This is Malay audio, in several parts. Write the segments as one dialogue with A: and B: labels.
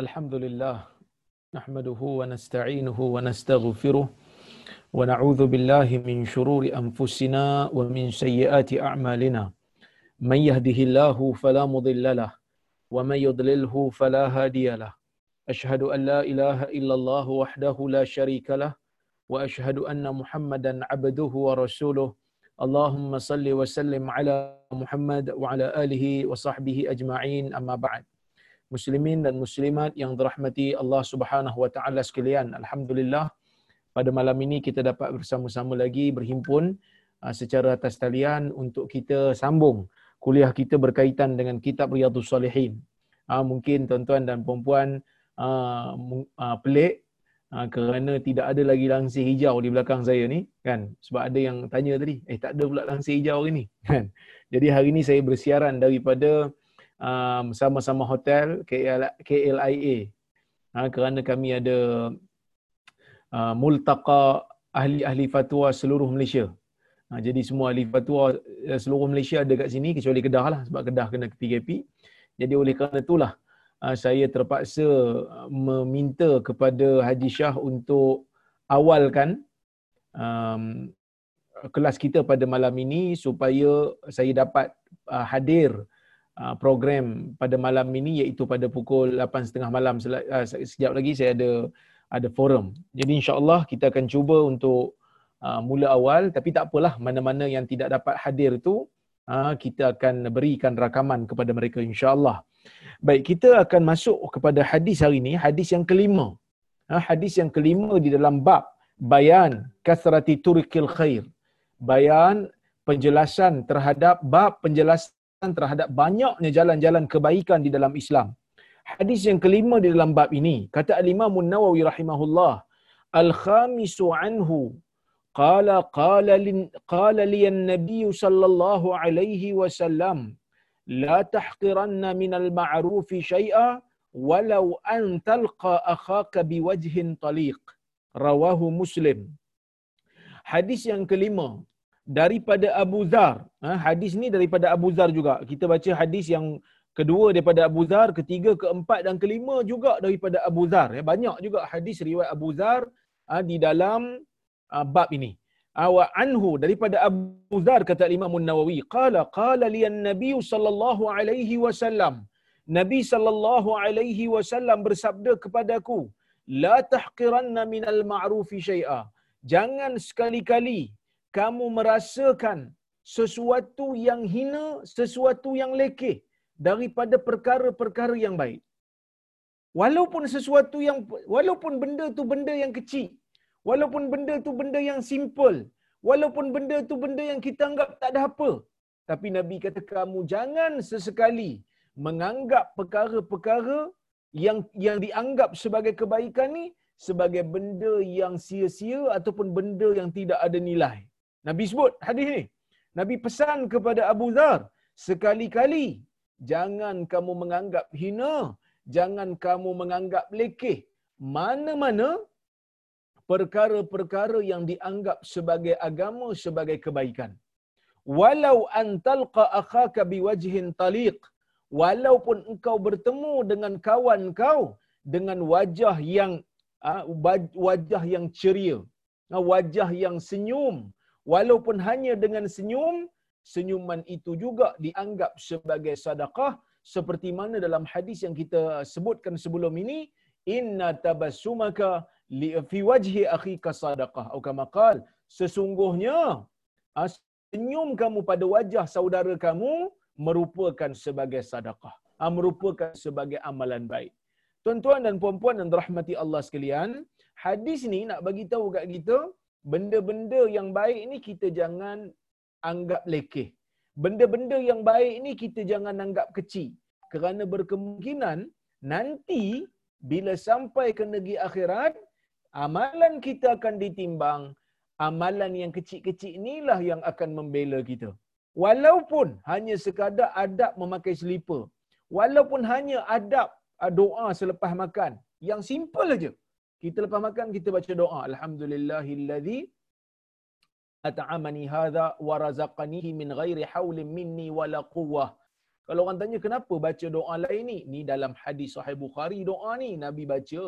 A: الحمد لله نحمده ونستعينه ونستغفره ونعوذ بالله من شرور أنفسنا ومن سيئات أعمالنا. من يهده الله فلا مضل له ومن يضلله فلا هادي له. أشهد أن لا إله إلا الله وحده لا شريك له وأشهد أن محمدا عبده ورسوله. اللهم صل وسلم على محمد وعلى آله وصحبه أجمعين. أما بعد muslimin dan muslimat yang dirahmati Allah Subhanahu wa taala sekalian. Alhamdulillah pada malam ini kita dapat bersama-sama lagi berhimpun uh, secara atas talian untuk kita sambung kuliah kita berkaitan dengan kitab Riyadhus Salihin. Uh, mungkin tuan-tuan dan puan-puan uh, pelik kerana tidak ada lagi langsir hijau di belakang saya ni kan sebab ada yang tanya tadi eh tak ada pula langsir hijau hari ni kan. Jadi hari ini saya bersiaran daripada um, sama-sama hotel KL, KLIA ha, kerana kami ada uh, multaqa ahli-ahli fatwa seluruh Malaysia. Ha, jadi semua ahli fatwa uh, seluruh Malaysia ada kat sini kecuali Kedah lah sebab Kedah kena PKP. Jadi oleh kerana itulah uh, saya terpaksa meminta kepada Haji Shah untuk awalkan um, kelas kita pada malam ini supaya saya dapat uh, hadir program pada malam ini iaitu pada pukul 8.30 malam uh, sekejap lagi saya ada ada forum. Jadi insya-Allah kita akan cuba untuk uh, mula awal tapi tak apalah mana-mana yang tidak dapat hadir itu kita akan berikan rakaman kepada mereka insya-Allah. Baik, kita akan masuk kepada hadis hari ini, hadis yang kelima. Hadis yang kelima di dalam bab bayan kasrati turkil khair. Bayan penjelasan terhadap bab penjelasan terhadap banyaknya jalan-jalan kebaikan di dalam Islam. Hadis yang kelima di dalam bab ini, kata Al-Imam Nawawi rahimahullah, Al-khamisu anhu, qala qala lin qala li an-nabiy sallallahu alaihi wasallam, la tahqiranna min al-ma'ruf shay'a walau an talqa akhaka biwajhin taliq. Rawahu Muslim. Hadis yang kelima, daripada Abu Zar. Ha, hadis ni daripada Abu Zar juga. Kita baca hadis yang kedua daripada Abu Zar, ketiga, keempat dan kelima juga daripada Abu Zar. Ya, banyak juga hadis riwayat Abu Zar ha, di dalam ha, bab ini. Wa anhu daripada Abu Zar kata Imam Nawawi, qala qala liyan Nabi sallallahu alaihi wasallam. Nabi sallallahu alaihi wasallam bersabda kepadaku, la tahqiranna minal ma'rufi syai'a. Jangan sekali-kali kamu merasakan sesuatu yang hina, sesuatu yang lekeh daripada perkara-perkara yang baik. Walaupun sesuatu yang walaupun benda tu benda yang kecil, walaupun benda tu benda yang simple, walaupun benda tu benda yang kita anggap tak ada apa, tapi Nabi kata kamu jangan sesekali menganggap perkara-perkara yang yang dianggap sebagai kebaikan ni sebagai benda yang sia-sia ataupun benda yang tidak ada nilai. Nabi sebut hadis ni. Nabi pesan kepada Abu Dhar, sekali-kali jangan kamu menganggap hina, jangan kamu menganggap lekeh mana-mana perkara-perkara yang dianggap sebagai agama sebagai kebaikan. Walau antalqa akhaka biwajhin taliq, walaupun engkau bertemu dengan kawan kau dengan wajah yang ah, wajah yang ceria, wajah yang senyum, walaupun hanya dengan senyum, senyuman itu juga dianggap sebagai sedekah seperti mana dalam hadis yang kita sebutkan sebelum ini, inna tabassumaka li fi wajhi akhika sadaqah. Atau kama qal sesungguhnya ah, senyum kamu pada wajah saudara kamu merupakan sebagai sedekah ah, merupakan sebagai amalan baik. Tuan-tuan dan puan-puan yang dirahmati Allah sekalian hadis ni nak bagi tahu kat kita benda-benda yang baik ni kita jangan anggap lekeh. Benda-benda yang baik ni kita jangan anggap kecil. Kerana berkemungkinan nanti bila sampai ke negeri akhirat, amalan kita akan ditimbang. Amalan yang kecil-kecil inilah yang akan membela kita. Walaupun hanya sekadar adab memakai selipar. Walaupun hanya adab ah, doa selepas makan. Yang simple aja. Kita lepas makan kita baca doa. Alhamdulillahillazi at'amani hadha wa razaqanihi min ghairi haulin minni wala quwwah. Kalau orang tanya kenapa baca doa lain ni? Ni dalam hadis sahih Bukhari doa ni Nabi baca.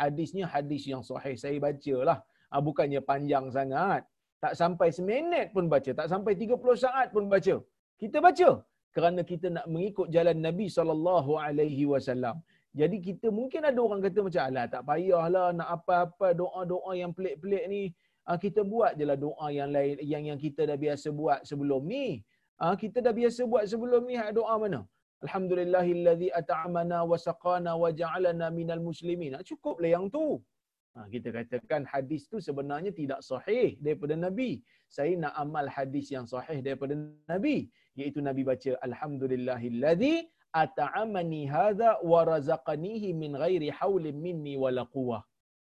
A: Hadisnya hadis yang sahih. Saya bacalah. Ha, bukannya panjang sangat. Tak sampai seminit pun baca. Tak sampai 30 saat pun baca. Kita baca. Kerana kita nak mengikut jalan Nabi SAW. Jadi kita mungkin ada orang kata macam, alah tak payahlah nak apa-apa doa-doa yang pelik-pelik ni. Ha, kita buat je lah doa yang lain yang yang kita dah biasa buat sebelum ni. Ha, kita dah biasa buat sebelum ni doa mana? Alhamdulillahillazi at'amana wa saqana wa ja'alana minal muslimin. Ha, cukuplah yang tu. Kita katakan hadis tu sebenarnya tidak sahih daripada Nabi. Saya nak amal hadis yang sahih daripada Nabi. Iaitu Nabi baca Alhamdulillahillazi at'amani hadha wa razaqanihi min ghairi haulin minni wala quwwah.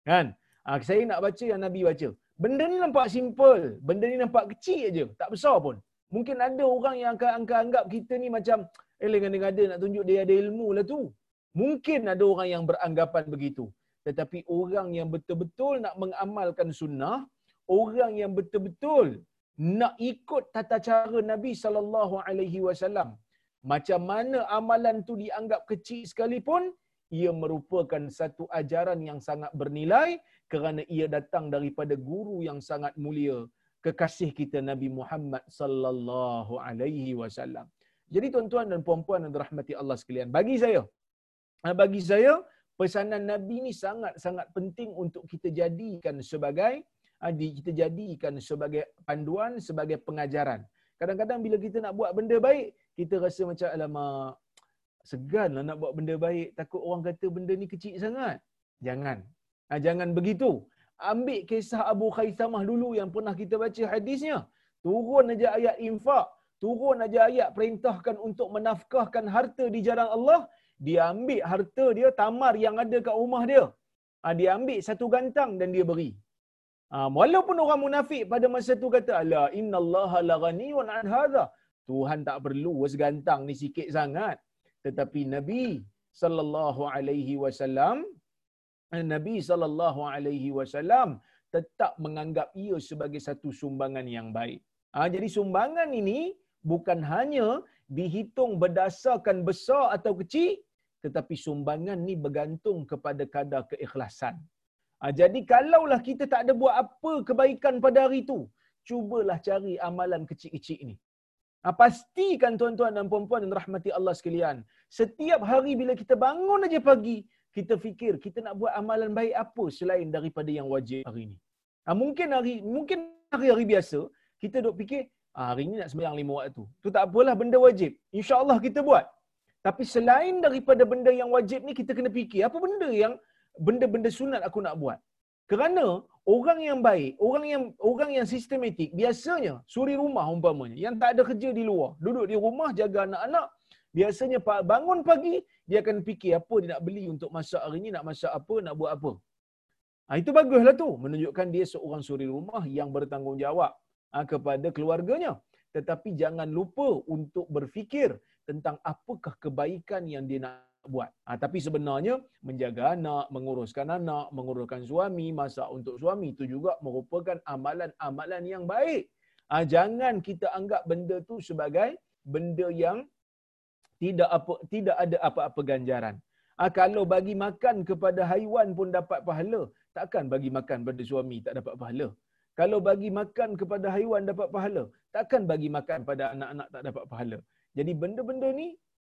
A: Kan? Ha, saya nak baca yang Nabi baca. Benda ni nampak simple. Benda ni nampak kecil aja, tak besar pun. Mungkin ada orang yang akan anggap kita ni macam eh dengan ada nak tunjuk dia ada ilmu lah tu. Mungkin ada orang yang beranggapan begitu. Tetapi orang yang betul-betul nak mengamalkan sunnah, orang yang betul-betul nak ikut tata cara Nabi sallallahu alaihi wasallam. Macam mana amalan tu dianggap kecil sekalipun, ia merupakan satu ajaran yang sangat bernilai kerana ia datang daripada guru yang sangat mulia kekasih kita Nabi Muhammad sallallahu alaihi wasallam. Jadi tuan-tuan dan puan-puan yang dirahmati Allah sekalian, bagi saya ah, bagi saya pesanan Nabi ni sangat-sangat penting untuk kita jadikan sebagai ah, kita jadikan sebagai panduan, sebagai pengajaran. Kadang-kadang bila kita nak buat benda baik, kita rasa macam alamak seganlah nak buat benda baik, takut orang kata benda ni kecil sangat. Jangan. Ha, jangan begitu ambil kisah Abu Khaisamah dulu yang pernah kita baca hadisnya. Turun aja ayat infak, turun aja ayat perintahkan untuk menafkahkan harta di jalan Allah, dia ambil harta dia, tamar yang ada kat rumah dia. Ha, dia ambil satu gantang dan dia beri. Ha, walaupun orang munafik pada masa tu kata, Ala inna Allah la ghaniyun an hadha. Tuhan tak perlu segantang ni sikit sangat. Tetapi Nabi sallallahu alaihi wasallam Nabi sallallahu alaihi wasallam tetap menganggap ia sebagai satu sumbangan yang baik. Ha, jadi sumbangan ini bukan hanya dihitung berdasarkan besar atau kecil tetapi sumbangan ni bergantung kepada kadar keikhlasan. Ha, jadi kalaulah kita tak ada buat apa kebaikan pada hari itu, cubalah cari amalan kecil-kecil ini. Ha, pastikan tuan-tuan dan puan-puan dan rahmati Allah sekalian, setiap hari bila kita bangun aja pagi, kita fikir kita nak buat amalan baik apa selain daripada yang wajib hari ini. Ha, mungkin hari mungkin hari-hari biasa kita duk fikir ah, hari ini nak sembahyang lima waktu. Tu tak apalah benda wajib. Insya-Allah kita buat. Tapi selain daripada benda yang wajib ni kita kena fikir apa benda yang benda-benda sunat aku nak buat. Kerana orang yang baik, orang yang orang yang sistematik biasanya suri rumah umpamanya yang tak ada kerja di luar, duduk di rumah jaga anak-anak, biasanya bangun pagi dia akan fikir apa dia nak beli untuk masak hari ini, nak masak apa, nak buat apa. Ha, itu baguslah tu menunjukkan dia seorang suri rumah yang bertanggungjawab ha, kepada keluarganya. Tetapi jangan lupa untuk berfikir tentang apakah kebaikan yang dia nak buat. Ha, tapi sebenarnya menjaga anak, menguruskan anak, menguruskan suami, masak untuk suami itu juga merupakan amalan-amalan yang baik. Ha, jangan kita anggap benda tu sebagai benda yang tidak apa tidak ada apa-apa ganjaran. Ha, kalau bagi makan kepada haiwan pun dapat pahala, takkan bagi makan pada suami tak dapat pahala. Kalau bagi makan kepada haiwan dapat pahala, takkan bagi makan pada anak-anak tak dapat pahala. Jadi benda-benda ni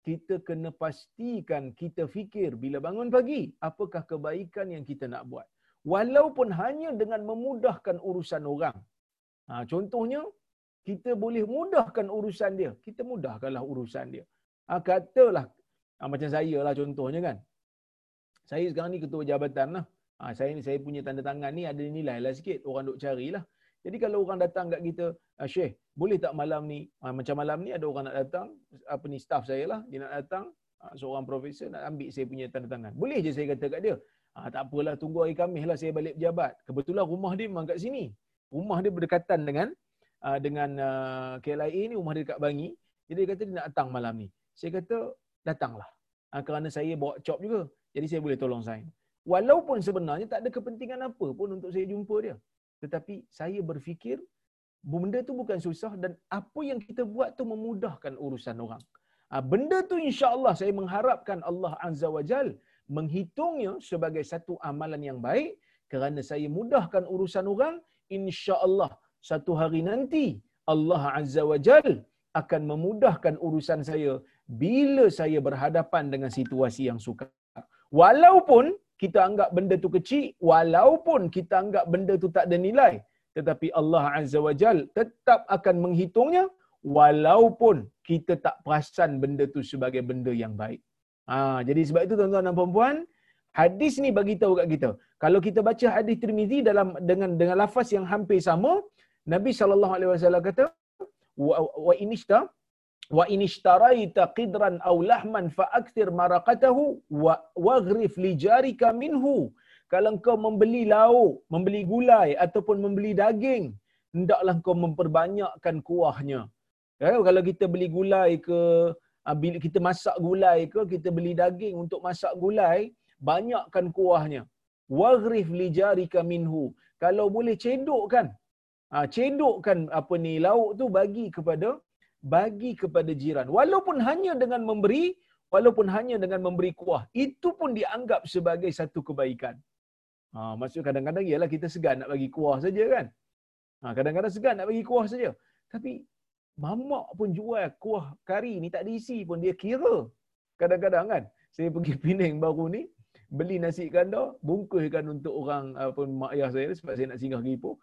A: kita kena pastikan kita fikir bila bangun pagi, apakah kebaikan yang kita nak buat. Walaupun hanya dengan memudahkan urusan orang. Ha, contohnya, kita boleh mudahkan urusan dia. Kita mudahkanlah urusan dia. Ha, katalah ha, macam saya lah contohnya kan. Saya sekarang ni ketua jabatan lah. Ha, saya ni saya punya tanda tangan ni ada nilai lah sikit. Orang duk carilah. Jadi kalau orang datang kat kita, ah, Syekh, boleh tak malam ni, ah, macam malam ni ada orang nak datang, apa ni staff saya lah, dia nak datang, ah, seorang profesor nak ambil saya punya tanda tangan. Boleh je saya kata kat dia, ah, tak apalah tunggu hari Khamis lah saya balik pejabat. Kebetulan rumah dia memang kat sini. Rumah dia berdekatan dengan ah, dengan uh, KLIA ni, rumah dia dekat Bangi. Jadi dia kata dia nak datang malam ni. Saya kata, datanglah. Ah, kerana saya bawa cop juga. Jadi saya boleh tolong sign. Walaupun sebenarnya tak ada kepentingan apa pun untuk saya jumpa dia. Tetapi saya berfikir benda tu bukan susah dan apa yang kita buat tu memudahkan urusan orang. Ha, benda tu insya-Allah saya mengharapkan Allah Azza wa Jal menghitungnya sebagai satu amalan yang baik kerana saya mudahkan urusan orang insya-Allah satu hari nanti Allah Azza wa Jal akan memudahkan urusan saya bila saya berhadapan dengan situasi yang sukar. Walaupun kita anggap benda tu kecil, walaupun kita anggap benda tu tak ada nilai, tetapi Allah Azza wa Jal tetap akan menghitungnya walaupun kita tak perasan benda tu sebagai benda yang baik. Ha, jadi sebab itu tuan-tuan dan puan-puan, hadis ni bagi tahu kat kita. Kalau kita baca hadis Tirmizi dalam dengan dengan lafaz yang hampir sama, Nabi sallallahu alaihi wasallam kata wa, wa inista wa inistaraita qidran aw lahman fa akthir maraqatahu wa waghrif li jarika minhu kalau kau membeli lauk membeli gulai ataupun membeli daging hendaklah kau memperbanyakkan kuahnya. Ya, kalau kita beli gulai ke ah, bila kita masak gulai ke kita beli daging untuk masak gulai banyakkan kuahnya. Waghrif li jarika minhu. Kalau boleh cedokkan ha, cedokkan apa ni lauk tu bagi kepada bagi kepada jiran. Walaupun hanya dengan memberi walaupun hanya dengan memberi kuah. Itu pun dianggap sebagai satu kebaikan ha maksud kadang-kadang ialah kita segan nak bagi kuah saja kan ha kadang-kadang segan nak bagi kuah saja tapi mamak pun jual kuah kari ni tak diisi pun dia kira kadang-kadang kan saya pergi Penang baru ni beli nasi kandar bungkuskan untuk orang apa mak ayah saya sebab saya nak singgah pergi Ipoh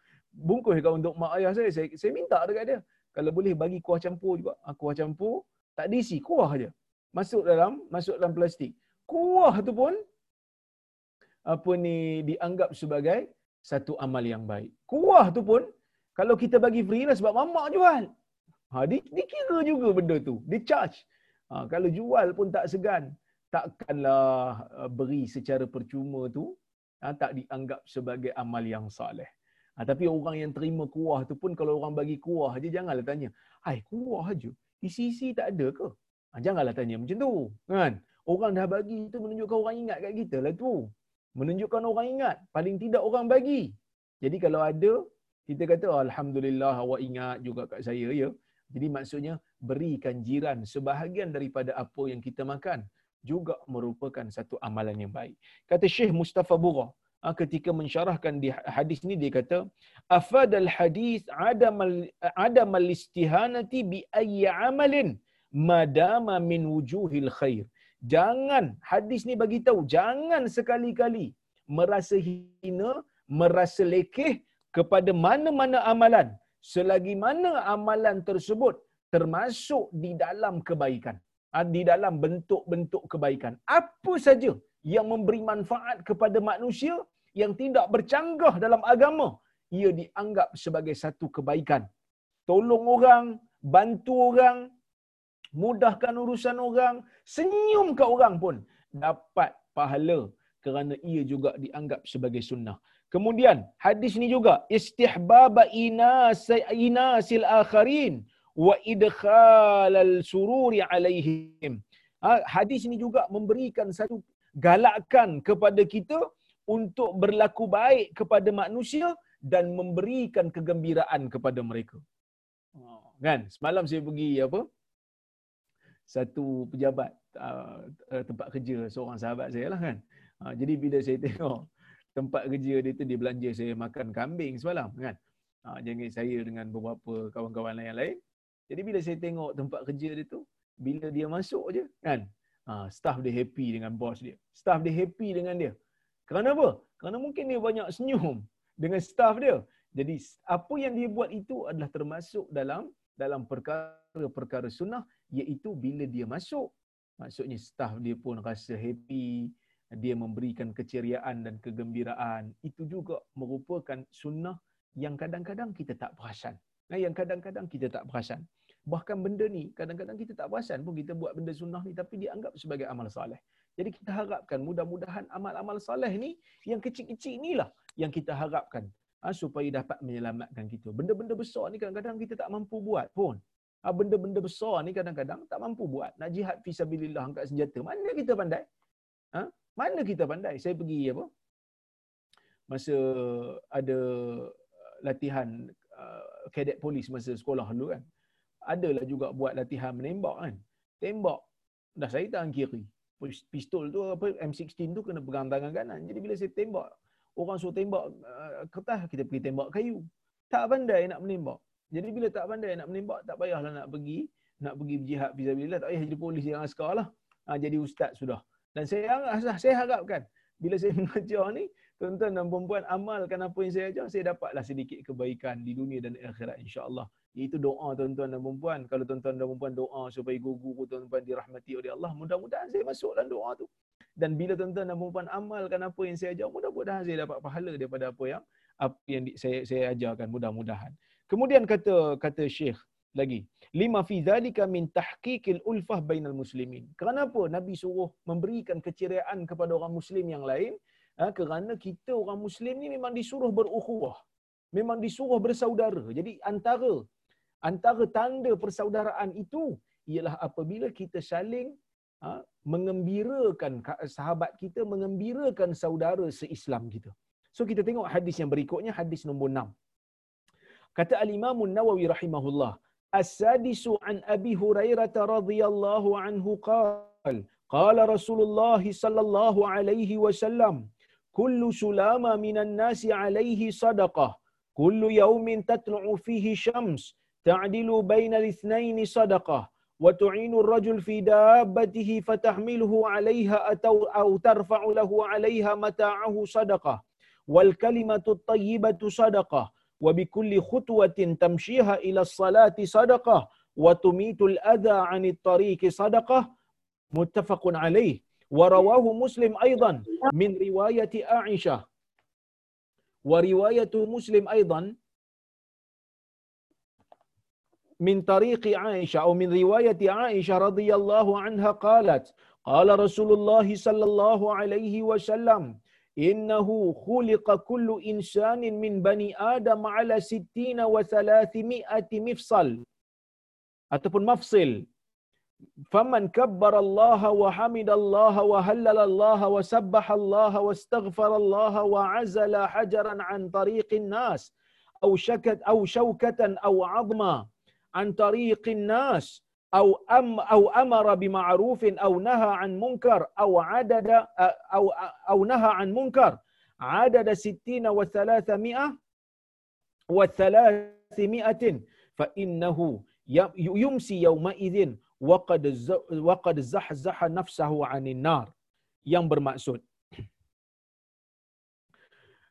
A: bungkuskan untuk mak ayah saya saya, saya minta dekat dia kalau boleh bagi kuah campur juga. Ha, kuah campur tak diisi, kuah aja. Masuk dalam masuk dalam plastik. Kuah tu pun apa ni dianggap sebagai satu amal yang baik. Kuah tu pun kalau kita bagi free lah sebab mamak jual. Ha, di, dikira juga benda tu. Di charge. Ha, kalau jual pun tak segan. Takkanlah uh, beri secara percuma tu ha, tak dianggap sebagai amal yang saleh. Ha, tapi orang yang terima kuah tu pun kalau orang bagi kuah aja janganlah tanya, "Hai, kuah aja. Isi-isi tak ada ke?" Ha, janganlah tanya macam tu, kan? Orang dah bagi tu menunjukkan orang ingat kat kita lah tu. Menunjukkan orang ingat, paling tidak orang bagi. Jadi kalau ada, kita kata alhamdulillah awak ingat juga kat saya ya. Jadi maksudnya berikan jiran sebahagian daripada apa yang kita makan juga merupakan satu amalan yang baik. Kata Syekh Mustafa Bura, Ah, ketika mensyarahkan di hadis ni dia kata afadal hadis adamal adamal istihanati bi ayyi amalin madama min wujuhil khair jangan hadis ni bagi tahu jangan sekali-kali merasa hina merasa lekeh kepada mana-mana amalan. Selagi mana amalan tersebut termasuk di dalam kebaikan ah, di dalam bentuk-bentuk kebaikan apa saja yang memberi manfaat kepada manusia yang tidak bercanggah dalam agama ia dianggap sebagai satu kebaikan. Tolong orang bantu orang mudahkan urusan orang senyum ke orang pun dapat pahala kerana ia juga dianggap sebagai sunnah kemudian hadis ni juga istihbaba inas inasil akharin wa idkhalal sururi alaihim ha, hadis ini juga memberikan satu galakkan kepada kita untuk berlaku baik kepada manusia dan memberikan kegembiraan kepada mereka. Oh, kan? Semalam saya pergi apa? Satu pejabat uh, tempat kerja seorang sahabat saya lah kan. Uh, jadi bila saya tengok tempat kerja dia tu dia belanja saya makan kambing semalam kan. Uh, jangan saya dengan beberapa kawan-kawan yang lain. Jadi bila saya tengok tempat kerja dia tu, bila dia masuk je kan, uh, staff dia happy dengan bos dia. Staff dia happy dengan dia. Kerana apa? Kerana mungkin dia banyak senyum dengan staff dia. Jadi apa yang dia buat itu adalah termasuk dalam dalam perkara-perkara sunnah iaitu bila dia masuk. Maksudnya staff dia pun rasa happy dia memberikan keceriaan dan kegembiraan. Itu juga merupakan sunnah yang kadang-kadang kita tak perasan. Nah yang kadang-kadang kita tak perasan. Bahkan benda ni kadang-kadang kita tak perasan pun kita buat benda sunnah ni tapi dianggap sebagai amal soleh jadi kita harapkan mudah-mudahan amal-amal soleh ni yang kecil-kecil inilah yang kita harapkan ha, supaya dapat menyelamatkan kita. Benda-benda besar ni kadang-kadang kita tak mampu buat pun. Ha, benda-benda besar ni kadang-kadang tak mampu buat. Nak jihad fisabilillah angkat senjata. Mana kita pandai? Ha? Mana kita pandai? Saya pergi apa? Masa ada latihan uh, kadet polis masa sekolah dulu kan. Adalah juga buat latihan menembak kan. tembak. Dah saya tangan kiri. Pistol tu apa M16 tu kena pegang tangan kanan. Jadi bila saya tembak, orang suruh tembak uh, kertas, kita pergi tembak kayu. Tak pandai nak menembak. Jadi bila tak pandai nak menembak, tak payahlah nak pergi nak pergi berjihad fisabilillah, tak payah jadi polis yang askar lah. Ha, jadi ustaz sudah. Dan saya saya harapkan bila saya mengajar ni, tuan-tuan dan puan amalkan apa yang saya ajar, saya dapatlah sedikit kebaikan di dunia dan akhirat insya-Allah. Itu doa tuan-tuan dan puan Kalau tuan-tuan dan puan doa supaya guru-guru tuan-tuan dirahmati oleh Allah, mudah-mudahan saya masuk dalam doa tu. Dan bila tuan-tuan dan puan amalkan apa yang saya ajar, mudah-mudahan saya dapat pahala daripada apa yang apa yang saya saya ajarkan mudah-mudahan. Kemudian kata kata Syekh lagi, lima fi zalika min tahqiqil ulfah bainal muslimin. Kenapa Nabi suruh memberikan keceriaan kepada orang muslim yang lain? Ha, kerana kita orang muslim ni memang disuruh berukhuwah. Memang disuruh bersaudara. Jadi antara antara tanda persaudaraan itu ialah apabila kita saling ha, mengembirakan sahabat kita mengembirakan saudara seislam kita. So kita tengok hadis yang berikutnya hadis nombor 6. Kata al-Imam An-Nawawi rahimahullah, هريرة رضي الله عنه قال قال رسول الله صلى الله عليه وسلم كل سلامة من الناس عليه صدقة كل يوم تطلع فيه شمس تعدل بين الاثنين صدقة وتعين الرجل في دابته فتحمله عليها أو ترفع له عليها متاعه صدقة والكلمة الطيبة صدقة وبكل خطوة تمشيها إلى الصلاة صدقة وتميت الأذى عن الطريق صدقة متفق عليه. ورواه مسلم أيضا من رواية عائشة. ورواية مسلم أيضا من طريق عائشة أو من رواية عائشة رضي الله عنها قالت قال رسول الله صلى الله عليه وسلم innahu khuliqa kullu insanin min bani adam ala sittina wa thalathimi'ati mifsal ataupun mafsil faman kabbara Allah wa hamida Allah wa hallala Allah wa sabbaha Allah wa astaghfara Allah wa azala hajaran an tariqin nas aw shakat aw أو أم أو أمر بمعروف أو نهى عن منكر أو عدد أو أو نهى عن منكر عدد ستين وثلاثمائة وثلاثمائة فإنه يمسي يومئذ وقد وقد زحزح نفسه عن النار yang bermaksud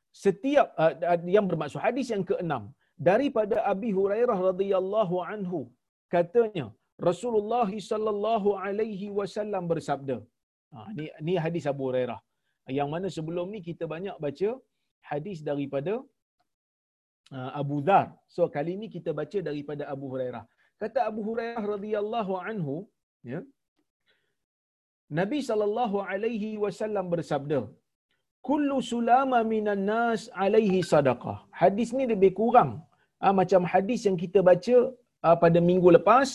A: setiap uh, yang bermaksud hadis yang keenam daripada Abi Hurairah radhiyallahu anhu katanya Rasulullah sallallahu alaihi wasallam bersabda. Ha, ni ni hadis Abu Hurairah. Yang mana sebelum ni kita banyak baca hadis daripada uh, Abu Dhar. So kali ni kita baca daripada Abu Hurairah. Kata Abu Hurairah radhiyallahu anhu, ya. Nabi sallallahu alaihi wasallam bersabda, "Kullu sulama minan nas alaihi sadaqah." Hadis ni lebih kurang ha, macam hadis yang kita baca ha, pada minggu lepas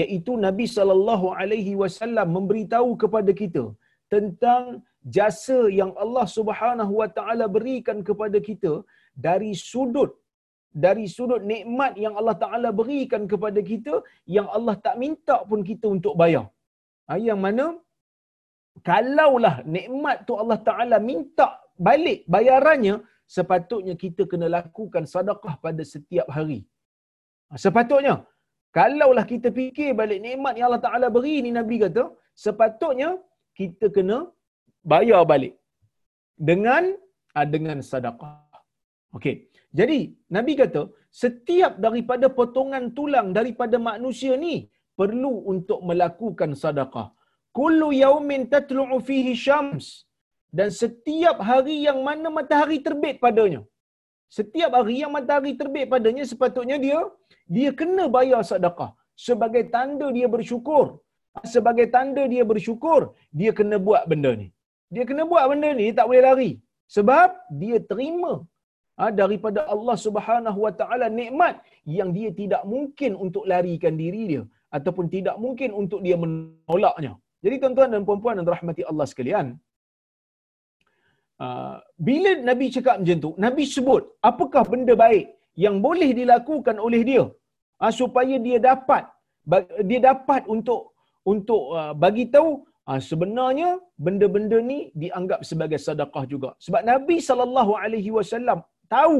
A: iaitu Nabi sallallahu alaihi wasallam memberitahu kepada kita tentang jasa yang Allah Subhanahu wa taala berikan kepada kita dari sudut dari sudut nikmat yang Allah Taala berikan kepada kita yang Allah tak minta pun kita untuk bayar. Ha, yang mana kalaulah nikmat tu Allah Taala minta balik bayarannya sepatutnya kita kena lakukan sedekah pada setiap hari. Sepatutnya Kalaulah kita fikir balik nikmat yang Allah Ta'ala beri ni Nabi kata, sepatutnya kita kena bayar balik. Dengan ah, dengan sadaqah. Okey. Jadi, Nabi kata, setiap daripada potongan tulang daripada manusia ni perlu untuk melakukan sadaqah. Kullu yaumin tatlu'u fihi syams. Dan setiap hari yang mana matahari terbit padanya. Setiap hari yang matahari terbit padanya sepatutnya dia dia kena bayar sedekah sebagai tanda dia bersyukur. Sebagai tanda dia bersyukur, dia kena buat benda ni. Dia kena buat benda ni, tak boleh lari. Sebab dia terima ha, daripada Allah Subhanahu Wa Taala nikmat yang dia tidak mungkin untuk larikan diri dia ataupun tidak mungkin untuk dia menolaknya. Jadi tuan-tuan dan puan-puan yang rahmati Allah sekalian, uh, bila Nabi cakap macam tu, Nabi sebut apakah benda baik yang boleh dilakukan oleh dia uh, supaya dia dapat dia dapat untuk untuk uh, bagi tahu uh, sebenarnya benda-benda ni dianggap sebagai sedekah juga. Sebab Nabi sallallahu alaihi wasallam tahu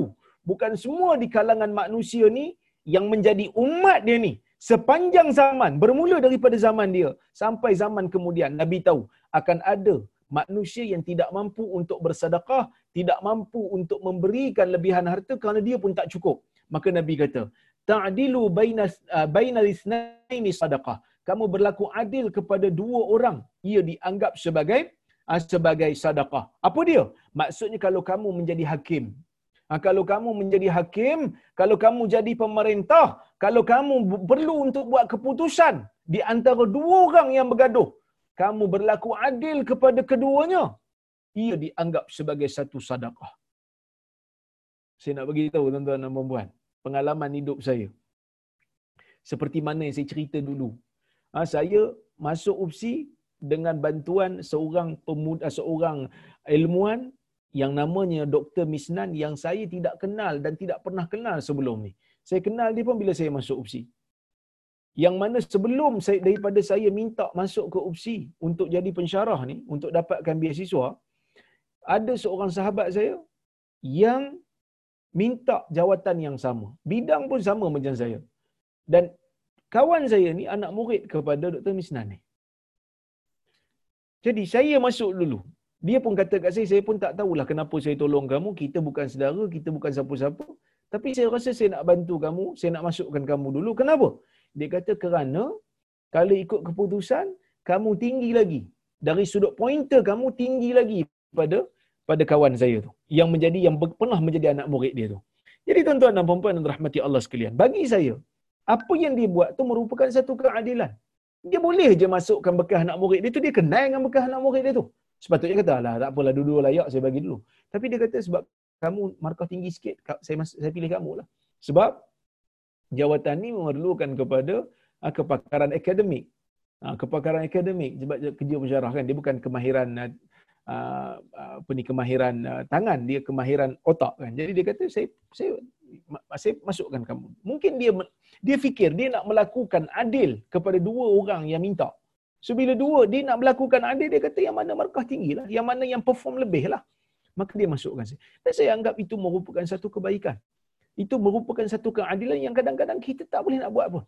A: bukan semua di kalangan manusia ni yang menjadi umat dia ni sepanjang zaman bermula daripada zaman dia sampai zaman kemudian Nabi tahu akan ada manusia yang tidak mampu untuk bersedekah, tidak mampu untuk memberikan lebihan harta kerana dia pun tak cukup. Maka Nabi kata, ta'dilu baina uh, baina itsnaini sadaqah. Kamu berlaku adil kepada dua orang, ia dianggap sebagai uh, sebagai sedekah. Apa dia? Maksudnya kalau kamu menjadi hakim, Ha, kalau kamu menjadi hakim, kalau kamu jadi pemerintah, kalau kamu perlu untuk buat keputusan di antara dua orang yang bergaduh, kamu berlaku adil kepada keduanya, ia dianggap sebagai satu sedekah. Saya nak bagi tahu tuan-tuan dan puan pengalaman hidup saya. Seperti mana yang saya cerita dulu. Ha, saya masuk UPSI dengan bantuan seorang pemuda, seorang ilmuwan yang namanya Dr. Misnan yang saya tidak kenal dan tidak pernah kenal sebelum ni. Saya kenal dia pun bila saya masuk UPSI. Yang mana sebelum saya daripada saya minta masuk ke UPSI untuk jadi pensyarah ni, untuk dapatkan beasiswa, ada seorang sahabat saya yang minta jawatan yang sama. Bidang pun sama macam saya. Dan kawan saya ni anak murid kepada Dr. Misnan ni. Jadi saya masuk dulu. Dia pun kata kat saya, saya pun tak tahulah kenapa saya tolong kamu. Kita bukan saudara, kita bukan siapa-siapa. Tapi saya rasa saya nak bantu kamu, saya nak masukkan kamu dulu. Kenapa? Dia kata kerana kalau ikut keputusan, kamu tinggi lagi. Dari sudut pointer kamu tinggi lagi pada pada kawan saya tu. Yang menjadi yang pernah menjadi anak murid dia tu. Jadi tuan-tuan dan puan-puan yang rahmati Allah sekalian. Bagi saya, apa yang dia buat tu merupakan satu keadilan. Dia boleh je masukkan bekas anak murid dia tu, dia kenal dengan bekas anak murid dia tu. Sepatutnya kata, lah tak apalah dua-dua layak saya bagi dulu. Tapi dia kata sebab kamu markah tinggi sikit, saya saya pilih kamu lah. Sebab jawatan ni memerlukan kepada uh, kepakaran akademik. Uh, kepakaran akademik sebab kerja pensyarah kan dia bukan kemahiran uh, apa ni kemahiran uh, tangan dia kemahiran otak kan. Jadi dia kata saya saya saya masukkan kamu. Mungkin dia dia fikir dia nak melakukan adil kepada dua orang yang minta. So bila dua dia nak melakukan adil dia kata yang mana markah tinggi lah, yang mana yang perform lebih lah. Maka dia masukkan saya. Dan saya anggap itu merupakan satu kebaikan itu merupakan satu keadilan yang kadang-kadang kita tak boleh nak buat pun.